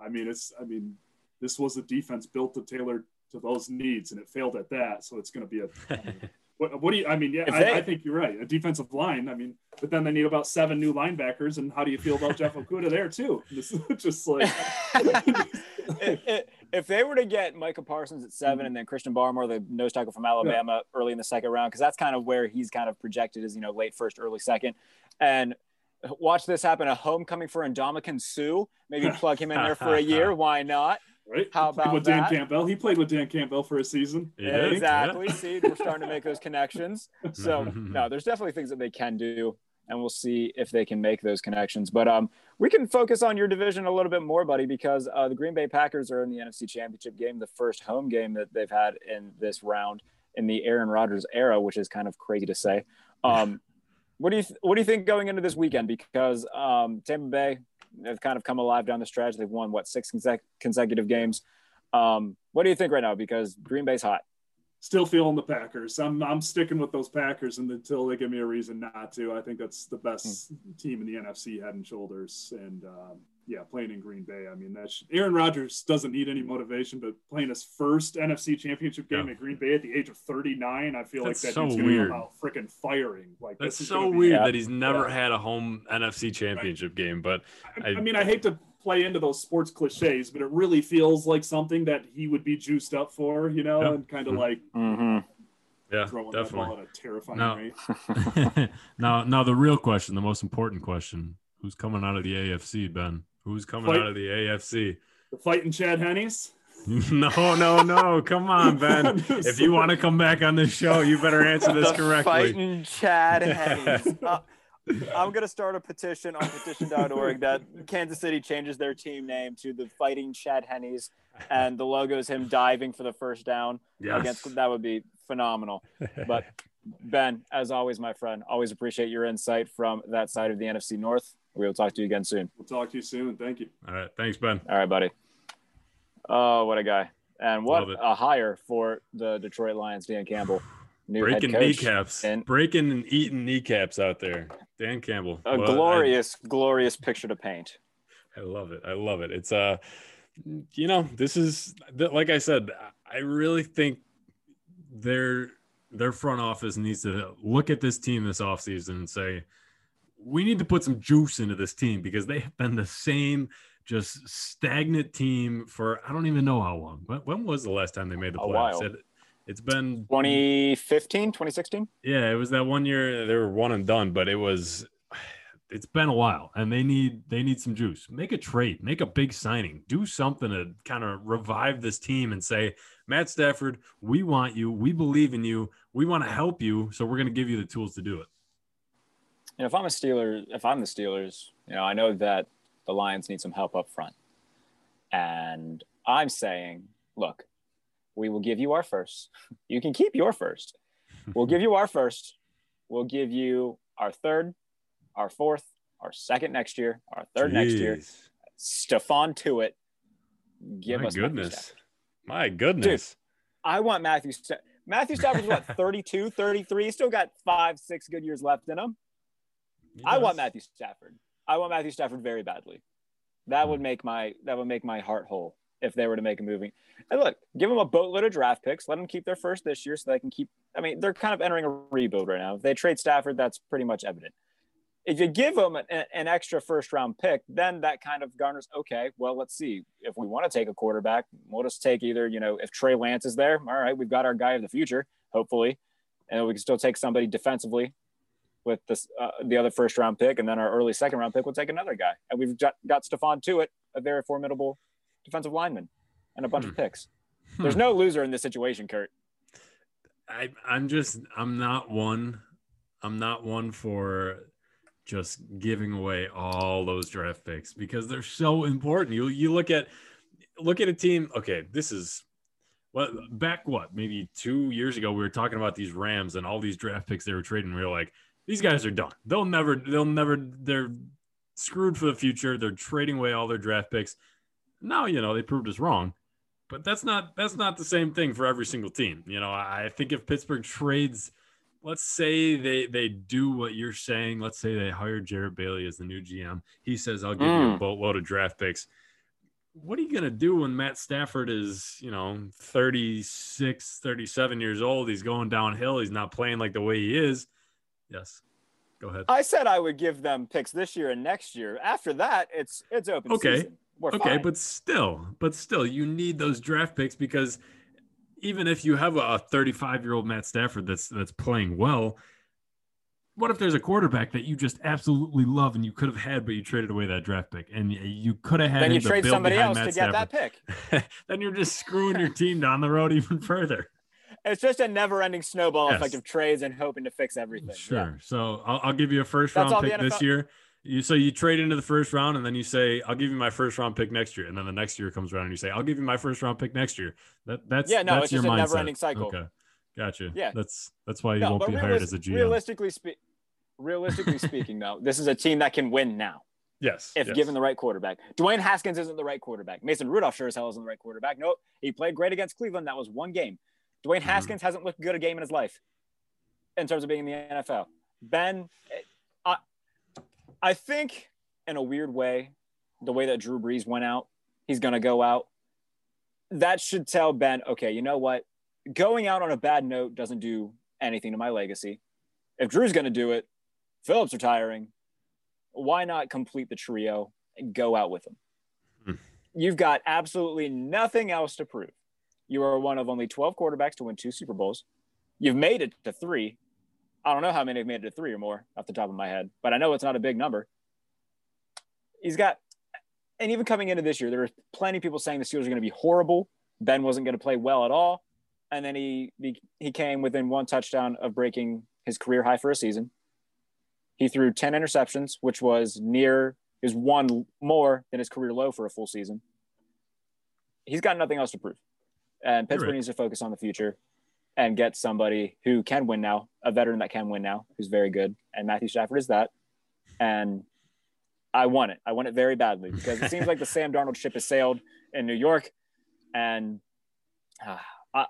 I mean, it's, I mean, this was a defense built to tailor to those needs and it failed at that. So it's going to be a, what, what do you? I mean, yeah, I, I think you're right. A defensive line. I mean, but then they need about seven new linebackers. And how do you feel about Jeff Okudah there too? This is just like if, if- they were to get Micah Parsons at seven mm-hmm. and then Christian Barmore, the nose tackle from Alabama, early in the second round, because that's kind of where he's kind of projected as you know late first, early second, and watch this happen a homecoming for Ndamukong Suh. Maybe plug him in there for a year. Why not? Right. How He played about with Dan? Campbell? He played with Dan Campbell for a season. He did, exactly. yeah. See, we're starting to make those connections. So no, there's definitely things that they can do, and we'll see if they can make those connections. But um, we can focus on your division a little bit more, buddy, because uh, the Green Bay Packers are in the NFC Championship game, the first home game that they've had in this round in the Aaron Rodgers era, which is kind of crazy to say. Um, what do you th- what do you think going into this weekend? Because um, Tampa Bay have kind of come alive down the stretch. They've won what six consec- consecutive games. Um, what do you think right now? Because Green Bay's hot. Still feeling the Packers. I'm I'm sticking with those Packers until they give me a reason not to. I think that's the best team in the NFC head and shoulders. And um, yeah, playing in Green Bay. I mean, that's Aaron Rodgers doesn't need any motivation, but playing his first NFC Championship game Yeah. at Green Bay at the age of 39, I feel That's like that's so gonna weird. come out freaking firing. Like That's this is so be- weird Yeah. that he's never Yeah. had a home NFC championship game, but I, I mean, I hate to play into those sports cliches, but it really feels like something that he would be juiced up for, you know, Yeah. and kind of Mhm. like Mm-hmm. yeah, throwing that ball definitely. at a terrifying No. rate. now, now the real question, the most important question: Who's coming out of the AFC, Ben? Who's coming Fight. out of the AFC? The fighting Chad Henneys. no, no, no! Come on, Ben. If you want to come back on this show, you better answer this the correctly. Fighting Chad Hennings. Uh, I'm gonna start a petition on petition.org that Kansas City changes their team name to the Fighting Chad Hennies, and the logo is him diving for the first down Yes. against. That would be phenomenal. But Ben, as always, my friend, always appreciate your insight from that side of the NFC North. We will talk to you again soon. We'll talk to you soon. Thank you. All right. Thanks, Ben. All right, buddy. Oh, what a guy! And what a hire for the Detroit Lions, Dan Campbell, new Breaking head coach. kneecaps. and- Breaking and eating kneecaps out there. Dan Campbell. A Well, I- glorious, glorious picture to paint. I love it. I love it. It's uh, you know, this is th- like I said. I really think their their front office needs to look at this team this offseason and say, we need to put some juice into this team because they have been the same, just stagnant team for I don't even know how long. When, when was the last time they made the playoffs? It, it's been 2015, 2016. yeah, it was that one year they were one and done, but it was it's been a while and they need they need some juice. Make a trade, make a big signing, do something to kind of revive this team and say, Matt Stafford, we want you, we believe in you, we want to help you, so we're going to give you the tools to do it. And if I'm a Steeler, if I'm the Steelers, you know, I know that the Lions need some help up front. And I'm saying, look, we will give you our first. You can keep your first. We'll give you our first. We'll give you our third, our fourth, our second next year, our third next year. Jeez. Stephon Tuitt. Give My us goodness. My goodness. Dude, I want Matthew. Sta- Matthew Stafford's what 32, 33. He's still got five, six good years left in him. I want Matthew Stafford. I want Matthew Stafford very badly. That would hmm. make my that would make my heart whole if they were to make a movie. And look, give them a boatload of draft picks. Let them keep their first this year so they can keep. I mean, they're kind of entering a rebuild right now. If they trade Stafford, that's pretty much evident. If you give them an, an extra first round pick, then that kind of garners. Okay, well, let's see. If we want to take a quarterback, we'll just take either. You know, if Trey Lance is there, all right, we've got our guy of the future, hopefully, and we can still take somebody defensively with this uh, the other first round pick, and then our early second round pick will take another guy. And we've got, got Stephon Tuitt, a very formidable defensive lineman, and a bunch of picks. There's no loser in this situation, Kurt. I, I'm just I'm not one I'm not one for just giving away all those draft picks because they're so important. You you look at look at a team. Okay, this is what back what maybe two years ago we were talking about these Rams and all these draft picks they were trading. We were like, these guys are done. They'll never they'll never they're screwed for the future. They're trading away all their draft picks. Now you know they proved us wrong but that's not that's not the same thing for every single team. You know, I think if Pittsburgh trades, let's say they they do what you're saying. Let's say they hire Jared Bailey as the new GM. He says, "I'll give you a Mm. boatload of draft picks." What are you going to do when Matt Stafford is, you know, 36, 37 years old? He's going downhill. He's not playing like the way he is. Yes. Go ahead. I said I would give them picks this year and next year. After that, it's it's open Okay. season. We're okay, fine. but still, but still, you need those draft picks because even if you have a 35 year old Matt Stafford that's that's playing well, what if there's a quarterback that you just absolutely love and you could have had, but you traded away that draft pick and you could have had then you trade somebody else Matt to get that pick. then you're just screwing your team down the road even further. It's just a never-ending snowball Yes. effect of trades and hoping to fix everything. Sure. Yeah. So I'll, I'll give you a first That's all round the pick this year. You so you trade into the first round and then you say I'll give you my first round pick next year, and then the next year comes around and you say I'll give you my first round pick next year. That that's Yeah, no, that's it's your just a never-ending cycle. Okay, gotcha. Yeah. that's that's why you No, won't be hired as a GM. realistically, spe- realistically speaking, though, this is a team that can win now yes, if yes. given the right quarterback. Dwayne Haskins isn't the right quarterback. Mason Rudolph sure as hell isn't the right quarterback. Nope, he played great against Cleveland. That was one game. Dwayne Mm-hmm. Haskins hasn't looked good a game in his life in terms of being in the NFL. Ben, I, I think in a weird way, the way that Drew Brees went out, he's going to go out. That should tell Ben, okay, you know what? Going out on a bad note doesn't do anything to my legacy. If Drew's going to do it, Phillips retiring, why not complete the trio and go out with him? Hmm. You've got absolutely nothing else to prove. You are one of only 12 quarterbacks to win two Super Bowls. You've made it to three. I don't know how many have made it to three or more off the top of my head, but I know it's not a big number. He's got, and even coming into this year, there were plenty of people saying the Steelers are going to be horrible. Ben wasn't going to play well at all, and then he he came within one touchdown of breaking his career high for a season. He threw 10 interceptions, which was near is one more than his career low for a full season. He's got nothing else to prove. And Pittsburgh needs to focus on the future and get somebody who can win now, a veteran that can win now, who's very good. And Matthew Stafford is that. And I want it. I want it very badly because it seems like the Sam Darnold ship has sailed in New York. And uh, I,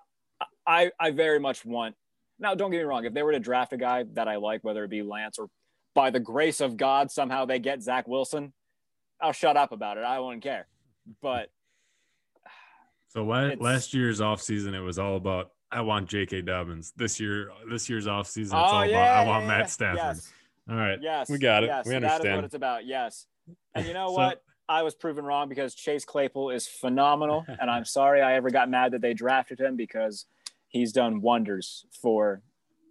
I, I very much want. Now, don't get me wrong. If they were to draft a guy that I like, whether it be Lance or by the grace of God, somehow they get Zach Wilson, I'll shut up about it. I won't care. But So la- last year's offseason, it was all about I want J.K. Dobbins. This year, this year's offseason, it's oh all yeah, about I want yeah, Matt Stafford. Yes, All right, yes, we got it. Yes, we That is understand. what it's about. Yes, and you know So- what? I was proven wrong because Chase Claypool is phenomenal, and I'm sorry I ever got mad that they drafted him because he's done wonders for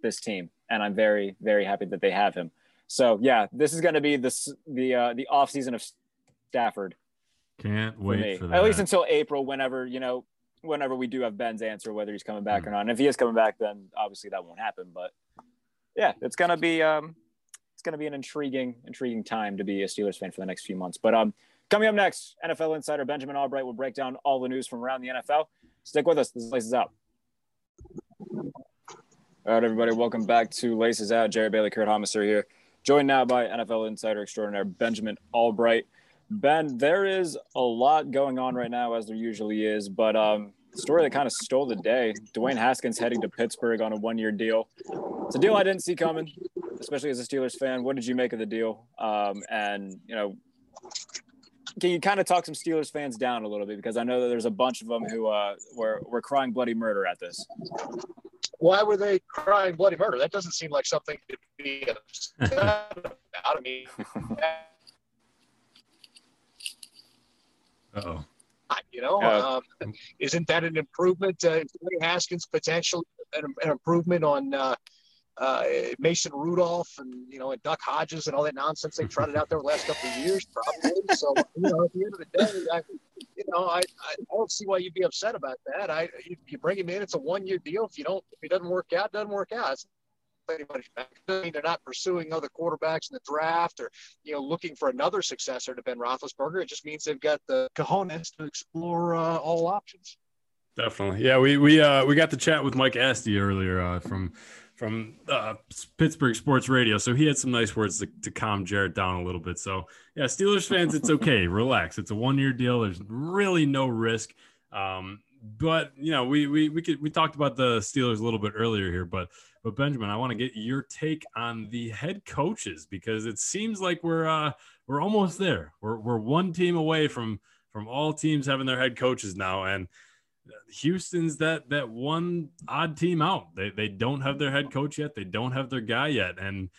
this team, and I'm very, very happy that they have him. So yeah, this is going to be the the uh, the off season of Stafford Can't for wait for that. at least until April, whenever you know, whenever we do have Ben's answer whether he's coming Hmm. back or not. And if he is coming back, then obviously that won't happen. But yeah, it's gonna be um, it's gonna be an intriguing, intriguing time to be a Steelers fan for the next few months. But um, coming up next, NFL insider Benjamin Albright will break down all the news from around the NFL. Stick with us. This Laces Out. All right, everybody, welcome back to Laces Out. Jerry Bailey, Kurt Haumesser here, joined now by NFL insider extraordinaire Benjamin Albright. Ben, there is a lot going on right now, as there usually is, but um, the story that kind of stole the day Dwayne Haskins heading to Pittsburgh on a one year deal. It's a deal I didn't see coming, especially as a Steelers fan. What did you make of the deal? Um, and, you know, can you kind of talk some Steelers fans down a little bit? Because I know that there's a bunch of them who uh, were, were crying bloody murder at this. why were they crying bloody murder? That doesn't seem like something to be upset about. I mean, Uh-oh. you know, Uh, um, isn't that an improvement? Uh, Dwayne Haskins potentially an, an improvement on uh, uh, Mason Rudolph and you know and Duck Hodges and all that nonsense they trotted out there the last couple of years, probably. So you know, at the end of the day, I, you know, I, I I don't see why you'd be upset about that. I you, you bring him in, it's a one year deal. If you don't, if it doesn't work out, it doesn't work out. It's anybody's back. They're not pursuing other quarterbacks in the draft or you know looking for another successor to Ben Roethlisberger. It just means they've got the cojones to explore uh, all options. Definitely. Yeah, we we uh we got to chat with Mike Asti earlier uh, from from uh, Pittsburgh Sports Radio. So he had some nice words to, to calm Jarrett down a little bit. So yeah, Steelers fans, it's okay. Relax. It's a one year deal. There's really no risk. Um, but you know, we we we could we talked about the Steelers a little bit earlier here, but but Benjamin, I want to get your take on the head coaches because it seems like we're uh we're almost there. We're we're one team away from from all teams having their head coaches now and Houston's that that one odd team out. They they don't have their head coach yet. They don't have their guy yet, and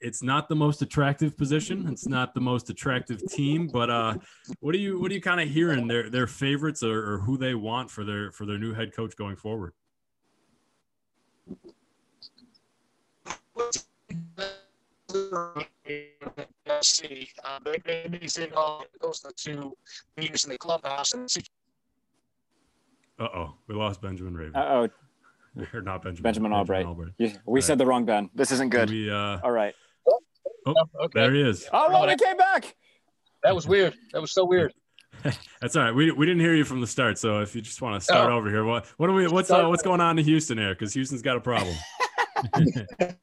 it's not the most attractive position. It's not the most attractive team. But uh, what do you what are you kind of hearing their their favorites or, or who they want for their for their new head coach going forward? See, uh, maybe he's in all those are the two leaders in the clubhouse and see Uh oh, we lost Benjamin Raven Uh oh, or not Benjamin Benjamin Albright. Albright. Yeah, we said the wrong Ben. This isn't good. We, uh, All right. Oh, Okay. there he is. Oh, well, he came back. That was weird. That was so weird. That's all right. We, we didn't hear you from the start, so if you just want to start Oh. over here, what what are we what's uh, what's going on in Houston here? Because Houston's got a problem.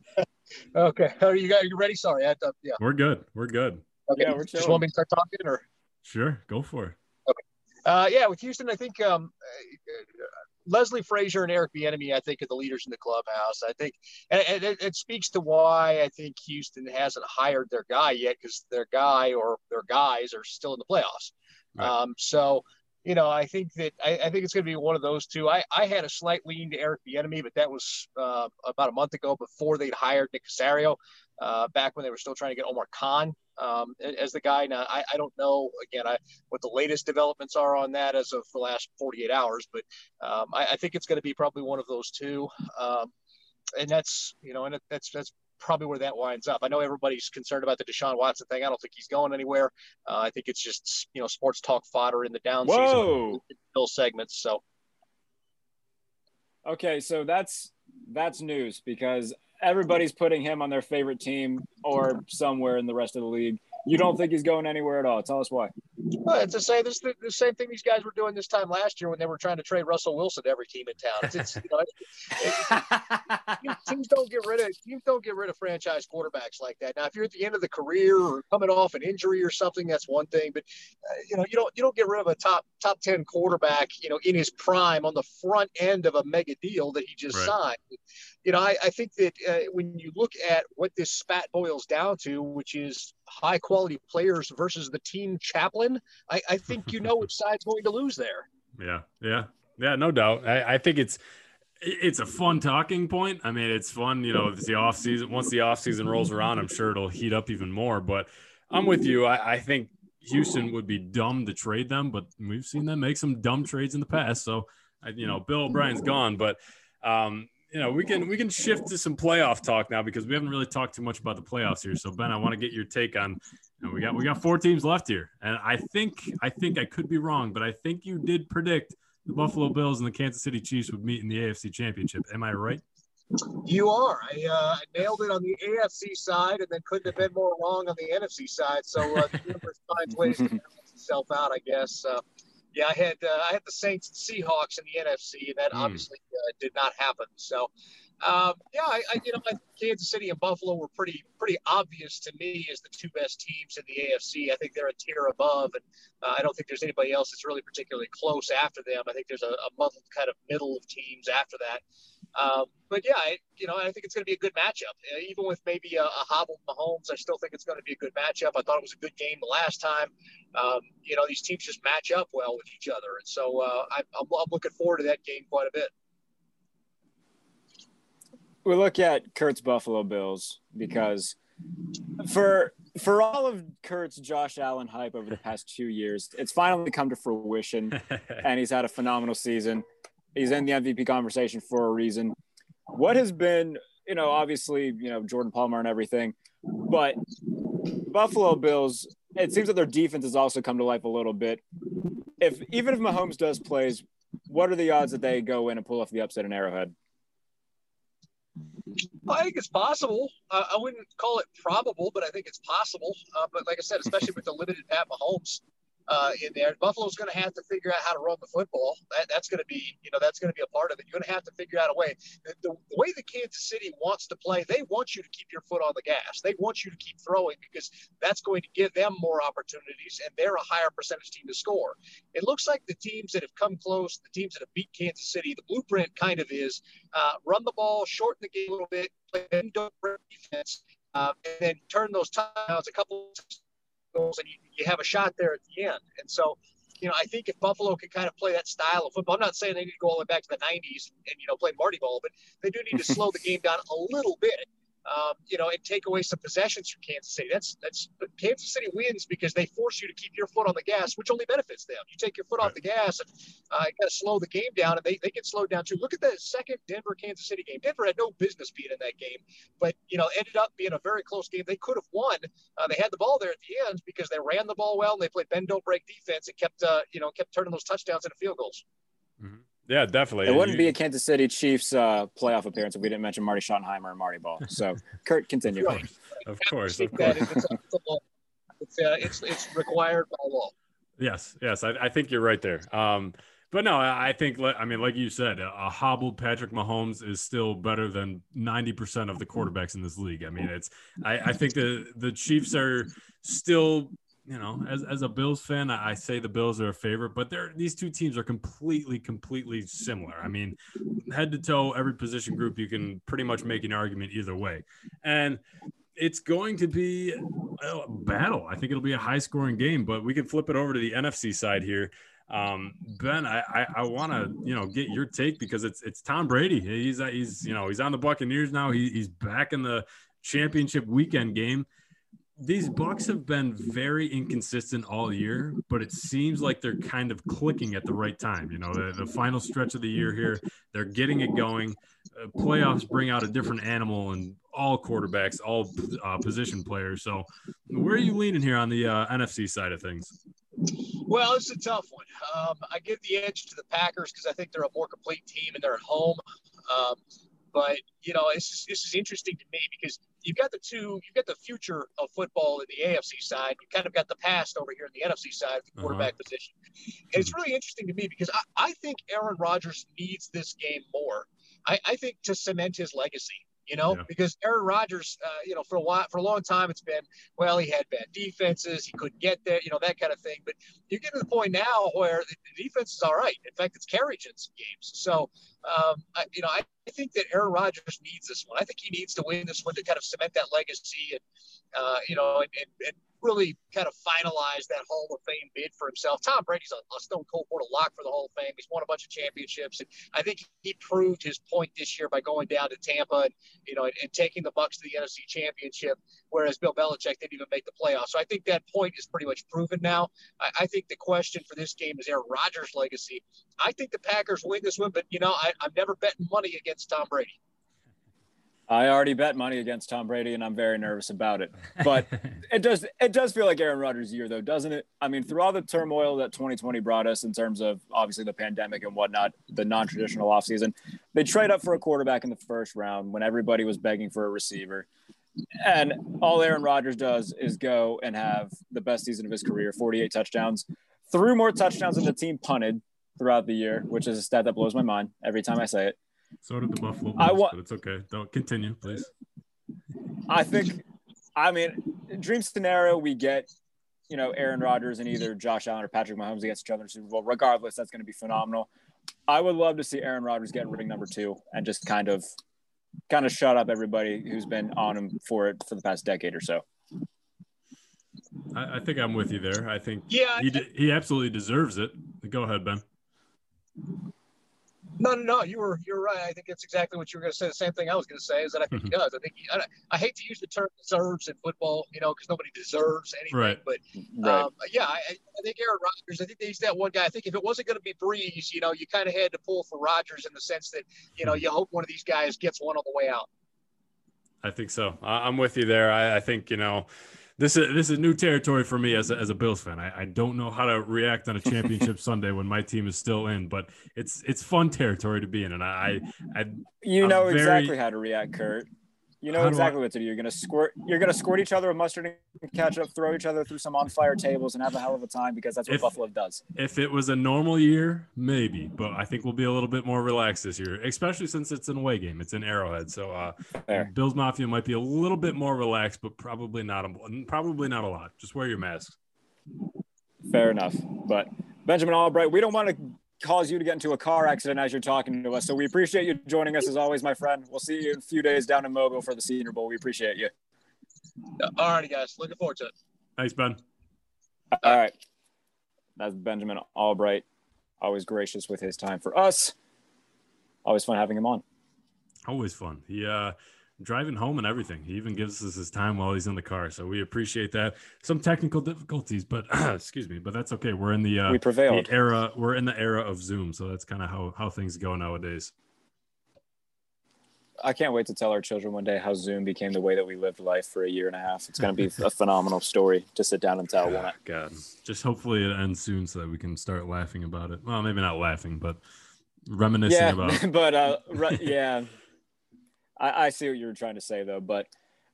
Okay. Are you guys you ready? Sorry. I had to, yeah. We're good. We're good. Okay. Yeah, we're Just want me to start talking or? Sure, go for it. Okay. Uh, yeah, with Houston, I think um, uh, Leslie Frazier and Eric Bieniemy, I think, are the leaders in the clubhouse. I think, and, it, it speaks to why I think Houston hasn't hired their guy yet because their guy or their guys are still in the playoffs. Right. Um, so, you know, I think that I, I think it's going to be one of those two. I, I had a slight lean to Eric Bieniemy, but that was uh, about a month ago before they'd hired Nick Caserio, uh, back when they were still trying to get Omar Khan um, as the guy. Now, I, I don't know again I, what the latest developments are on that as of the last 48 hours, but um, I, I think it's going to be probably one of those two. Um, and that's you know, and it, that's that's probably where that winds up. I know everybody's concerned about the Deshaun Watson thing. I don't think he's going anywhere. Uh, I think it's just you know sports talk fodder in the down Whoa. season bill segments. So Okay, so that's that's news because everybody's putting him on their favorite team or somewhere in the rest of the league. You don't think he's going anywhere at all. Tell us why. Well, it's the same. This the, the same thing these guys were doing this time last year when they were trying to trade Russell Wilson to every team in town. It's, it's, you know, it, teams don't get rid of teams don't get rid of franchise quarterbacks like that. Now, if you're at the end of the career or coming off an injury or something, that's one thing. But uh, you know, you don't you don't get rid of a top top ten quarterback, you know, in his prime on the front end of a mega deal that he just Right. signed. You know, I, I think that uh, when you look at what this spat boils down to, which is high quality players versus the team chaplain, I, I think you know which side's going to lose there. Yeah, yeah, yeah, no doubt. I, I think it's it's a fun talking point. I mean, it's fun, you know, it's the off season. Once the off season rolls around, I'm sure it'll heat up even more. But I'm with you. I, I think Houston would be dumb to trade them, but we've seen them make some dumb trades in the past. So, I, you know, Bill O'Brien's gone, but um, you know, we can we can shift to some playoff talk now because we haven't really talked too much about the playoffs here. So, Ben, I want to get your take on. You know, we got we got four teams left here, and I think I think I could be wrong, but I think you did predict the Buffalo Bills and the Kansas City Chiefs would meet in the AFC Championship. Am I right? You are. I, uh, nailed it on the AFC side, and then couldn't have been more wrong on the NFC side. So uh, the universe finds ways to balance itself out, I guess. Uh, yeah, I had uh, I had the Saints and Seahawks in the NFC, and that Mm. obviously uh, did not happen. So, um, yeah, I, I you know I, Kansas City and Buffalo were pretty pretty obvious to me as the two best teams in the AFC. I think they're a tier above, and uh, I don't think there's anybody else that's really particularly close after them. I think there's a, a muddled kind of middle of teams after that. Um, but yeah, I, you know, I think it's going to be a good matchup. Uh, even with maybe a, a hobbled Mahomes, I still think it's going to be a good matchup. I thought it was a good game the last time. Um, you know, these teams just match up well with each other, and so uh, I, I'm, I'm looking forward to that game quite a bit. we look at Kurt's Buffalo Bills because for for all of Kurt's Josh Allen hype over the past two years, it's finally come to fruition, and he's had a phenomenal season. He's in the MVP conversation for a reason. What has been, you know, obviously, you know, Jordan Palmer and everything, but Buffalo Bills, it seems that their defense has also come to life a little bit. If even if Mahomes does plays, what are the odds that they go in and pull off the upset in Arrowhead? I think it's possible. Uh, I wouldn't call it probable, but I think it's possible. Uh, but like I said, especially with the limited Pat Mahomes uh, in there, Buffalo's going to have to figure out how to run the football. That, that's going to be, you know, that's going to be a part of it. You're going to have to figure out a way. The, the, the way the Kansas City wants to play, they want you to keep your foot on the gas. They want you to keep throwing because that's going to give them more opportunities, and they're a higher percentage team to score. It looks like the teams that have come close, the teams that have beat Kansas City, the blueprint kind of is uh, run the ball, shorten the game a little bit, play defense, uh, and then turn those touchdowns a couple goals, and you, you have a shot there at the end. And so, you know, I think if Buffalo can kind of play that style of football, I'm not saying they need to go all the way back to the 90s and you know play Marty ball, but they do need to slow the game down a little bit. Um, you know, and take away some possessions from Kansas City. That's that's Kansas City wins because they force you to keep your foot on the gas, which only benefits them. You take your foot off the gas, and uh, got to slow the game down, and they, they get slowed down too. Look at the second Denver Kansas City game. Denver had no business being in that game, but you know ended up being a very close game. They could have won. Uh, they had the ball there at the end because they ran the ball well and they played bend don't break defense and kept uh, you know kept turning those touchdowns into field goals. Yeah, definitely. It wouldn't You- be a Kansas City Chiefs uh, playoff appearance if we didn't mention Marty Schottenheimer and Marty Ball. So, Kurt, continue. Right. Of course, of course. It's, a, it's, a law. It's, uh, it's it's required by law. Yes, yes, I, I think you're right there. Um, but no, I, I think, li- I mean, like you said, a, a hobbled Patrick Mahomes is still better than 90% of the quarterbacks in this league. I mean, it's, I, I think the the Chiefs are still, you know, as, as a Bills fan, I, I say the Bills are a favorite, but they're these two teams are completely, completely similar. I mean, head to toe, every position group, you can pretty much make an argument either way, and it's going to be a battle. I think it'll be a high scoring game, but we can flip it over to the NFC side here. Um, ben, I, I, I want to, you know, get your take because it's, it's Tom Brady. He's, he's, you know, he's on the Buccaneers now. He, he's back in the championship weekend game. These Bucks have been very inconsistent all year, but it seems like they're kind of clicking at the right time. You know, the, the final stretch of the year here, they're getting it going. Uh, playoffs bring out a different animal in all quarterbacks, all uh, position players. So, where are you leaning here on the uh, NFC side of things? Well, it's a tough one. Um, I give the edge to the Packers because I think they're a more complete team and they're at home. Um, But you know, this is this is interesting to me because you've got the two, you've got the future of football in the AFC side. You kind of got the past over here in the NFC side the quarterback uh-huh. position, and it's really interesting to me because I, I think Aaron Rodgers needs this game more. I, I think to cement his legacy you know, yeah. because Aaron Rodgers, uh, you know, for a while, for a long time, it's been, well, he had bad defenses, he couldn't get there, you know, that kind of thing. But you get to the point now where the defense is all right. In fact, it's carried in some games. So, um, I, you know, I, I, think that Aaron Rodgers needs this one. I think he needs to win this one to kind of cement that legacy and, uh, you know, and, and, and really kind of finalize that Hall of Fame bid for himself. Tom Brady's a, a stone cold portal lock for the Hall of Fame. He's won a bunch of championships, and I think he proved his point this year by going down to Tampa and you know and, and taking the Bucks to the NFC Championship, whereas Bill Belichick didn't even make the playoffs. So I think that point is pretty much proven now. I, I think the question for this game is Aaron Rodgers' legacy. I think the Packers win this one, but you know I, I'm never betting money against Tom Brady. I already bet money against Tom Brady, and I'm very nervous about it. But it does it does feel like Aaron Rodgers' year, though, doesn't it? I mean, through all the turmoil that 2020 brought us in terms of obviously the pandemic and whatnot, the non-traditional offseason, they trade up for a quarterback in the first round when everybody was begging for a receiver. And all Aaron Rodgers does is go and have the best season of his career, 48 touchdowns, threw more touchdowns than the team punted throughout the year, which is a stat that blows my mind every time I say it. So did the Buffalo Bills, I wa- but it's okay. Don't continue, please. I think, I mean, dream scenario, we get, you know, Aaron Rodgers and either Josh Allen or Patrick Mahomes against each other in the Super Bowl. Regardless, that's going to be phenomenal. I would love to see Aaron Rodgers get ring number two and just kind of, kind of shut up everybody who's been on him for it for the past decade or so. I, I think I'm with you there. I think yeah, he he absolutely deserves it. Go ahead, Ben. No, no, no. You were you're right. I think that's exactly what you were going to say. The same thing I was going to say is that I think he mm-hmm. does. I think he, I, I, hate to use the term deserves in football, you know, because nobody deserves anything. Right. But um, yeah, I, I, think Aaron Rodgers. I think he's that one guy. I think if it wasn't going to be Brees, you know, you kind of had to pull for Rodgers in the sense that you know you hope one of these guys gets one on the way out. I think so. I'm with you there. I, I think you know this is this is new territory for me as a, as a Bills fan. I, I don't know how to react on a championship Sunday when my team is still in, but it's it's fun territory to be in, and I, I you know very, exactly how to react, Kurt. You know exactly I, what to do. You're gonna squirt. You're gonna squirt each other with mustard and ketchup, throw each other through some on fire tables, and have a hell of a time because that's what if, Buffalo does. If it was a normal year, maybe, but I think we'll be a little bit more relaxed this year, especially since it's an away game. It's an Arrowhead, so uh, Bills Mafia might be a little bit more relaxed, but probably not. A, probably not a lot. Just wear your masks. Fair enough, but Benjamin Albright, we don't want to cause you to get into a car accident as you're talking to us. So we appreciate you joining us as always, my friend. We'll see you in a few days down in Mobile for the Senior Bowl. We appreciate you. All righty, guys. Looking forward to it. Thanks, Ben. All right. That's Benjamin Albright. Always gracious with his time for us. Always fun having him on. Always fun. Yeah. uh driving home and everything. He even gives us his time while he's in the car, so we appreciate that. Some technical difficulties, but excuse me, but that's okay. We're in the uh, we prevailed the era. We're in the era of Zoom, so that's kind of how how things go nowadays. I can't wait to tell our children one day how Zoom became the way that we lived life for a year and a half. It's going to be a phenomenal story to sit down and tell. God, God, just hopefully it ends soon so that we can start laughing about it. Well, maybe not laughing, but reminiscing yeah, about. but uh, re- yeah. I, I see what you were trying to say though, but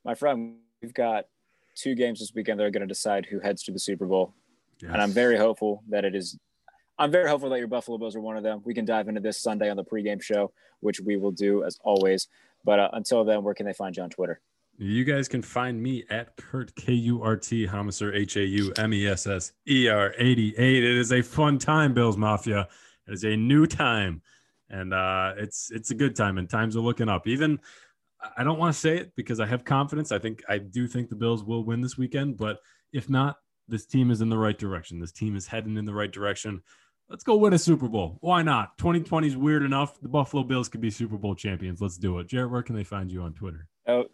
my friend, we've got two games this weekend that are going to decide who heads to the Super Bowl, yes. and I'm very hopeful that it is. I'm very hopeful that your Buffalo Bills are one of them. We can dive into this Sunday on the pregame show, which we will do as always. But uh, until then, where can they find you on Twitter? You guys can find me at Kurt K U R T Haumesser H A U M E S S E R 88. It is a fun time, Bills Mafia. It is a new time and uh, it's it's a good time, and times are looking up. Even I don't want to say it because I have confidence. I think I do think the Bills will win this weekend, but if not, this team is in the right direction. This team is heading in the right direction. Let's go win a Super Bowl. Why not? 2020 is weird enough. The Buffalo Bills could be Super Bowl champions. Let's do it. Jared, where can they find you on Twitter? Oh,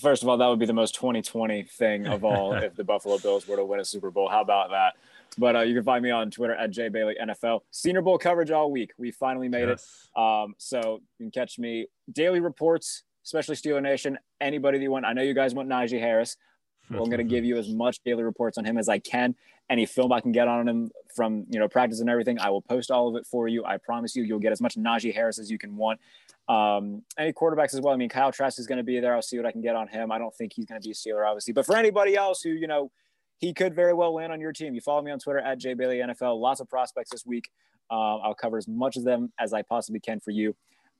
first of all, that would be the most 2020 thing of all if the Buffalo Bills were to win a Super Bowl. How about that? But uh, you can find me on Twitter at NFL. Senior Bowl coverage all week. We finally made yes. it. Um, so you can catch me daily reports, especially Steeler Nation. Anybody that you want. I know you guys want Najee Harris. I'm going to give you as much daily reports on him as I can. Any film I can get on him from you know practice and everything, I will post all of it for you. I promise you, you'll get as much Najee Harris as you can want. Um, any quarterbacks as well. I mean, Kyle Trask is going to be there. I'll see what I can get on him. I don't think he's going to be a Steeler, obviously, but for anybody else who you know, he could very well land on your team. You follow me on Twitter at jbaileyNFL. Lots of prospects this week. Uh, I'll cover as much of them as I possibly can for you,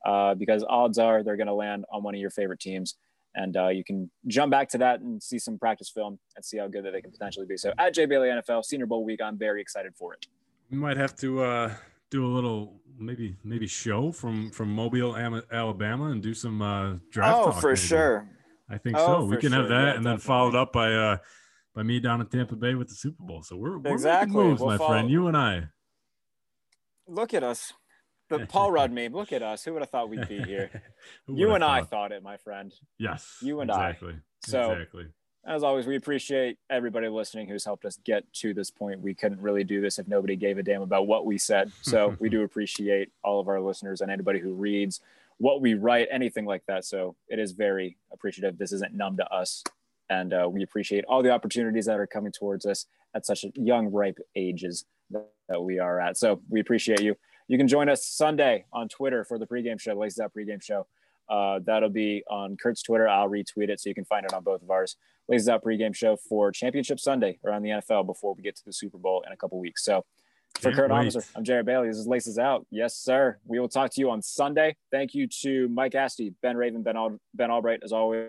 uh, because odds are they're going to land on one of your favorite teams. And uh, you can jump back to that and see some practice film and see how good that they can potentially be. So at Jay Bailey NFL Senior Bowl week, I'm very excited for it. We might have to uh, do a little maybe maybe show from from Mobile, Alabama, and do some uh, draft. Oh, talk, for maybe. sure. I think Oh, so. We for can have that, Yeah, and then followed up by uh by me down in Tampa Bay with the Super Bowl. So we're, we're Exactly. making moves, We'll my follow- friend. You and I. Look at us. The Paul Rudd meme. Look at us. Who would have thought we'd be here? You and I thought? thought it, my friend. Yes. You and I. exactly. So- exactly. As always, we appreciate everybody listening who's helped us get to this point. We couldn't really do this if nobody gave a damn about what we said. So we do appreciate all of our listeners and anybody who reads what we write, anything like that. So it is very appreciative. This isn't numb to us. And uh, we appreciate all the opportunities that are coming towards us at such young, ripe ages that, we are at. So we appreciate you. You can join us Sunday on Twitter for the pregame show, Laces Out pregame show. Uh, that'll be on Kurt's Twitter. I'll retweet it so you can find it on both of ours. Laces Out pregame show for Championship Sunday around the NFL before we get to the Super Bowl in a couple weeks. So for Can't Kurt wait. Officer, I'm Jared Bailey. This is Laces Out. Yes, sir. We will talk to you on Sunday. Thank you to Mike Asti, Ben Raven, Ben, Al- ben Albright, as always.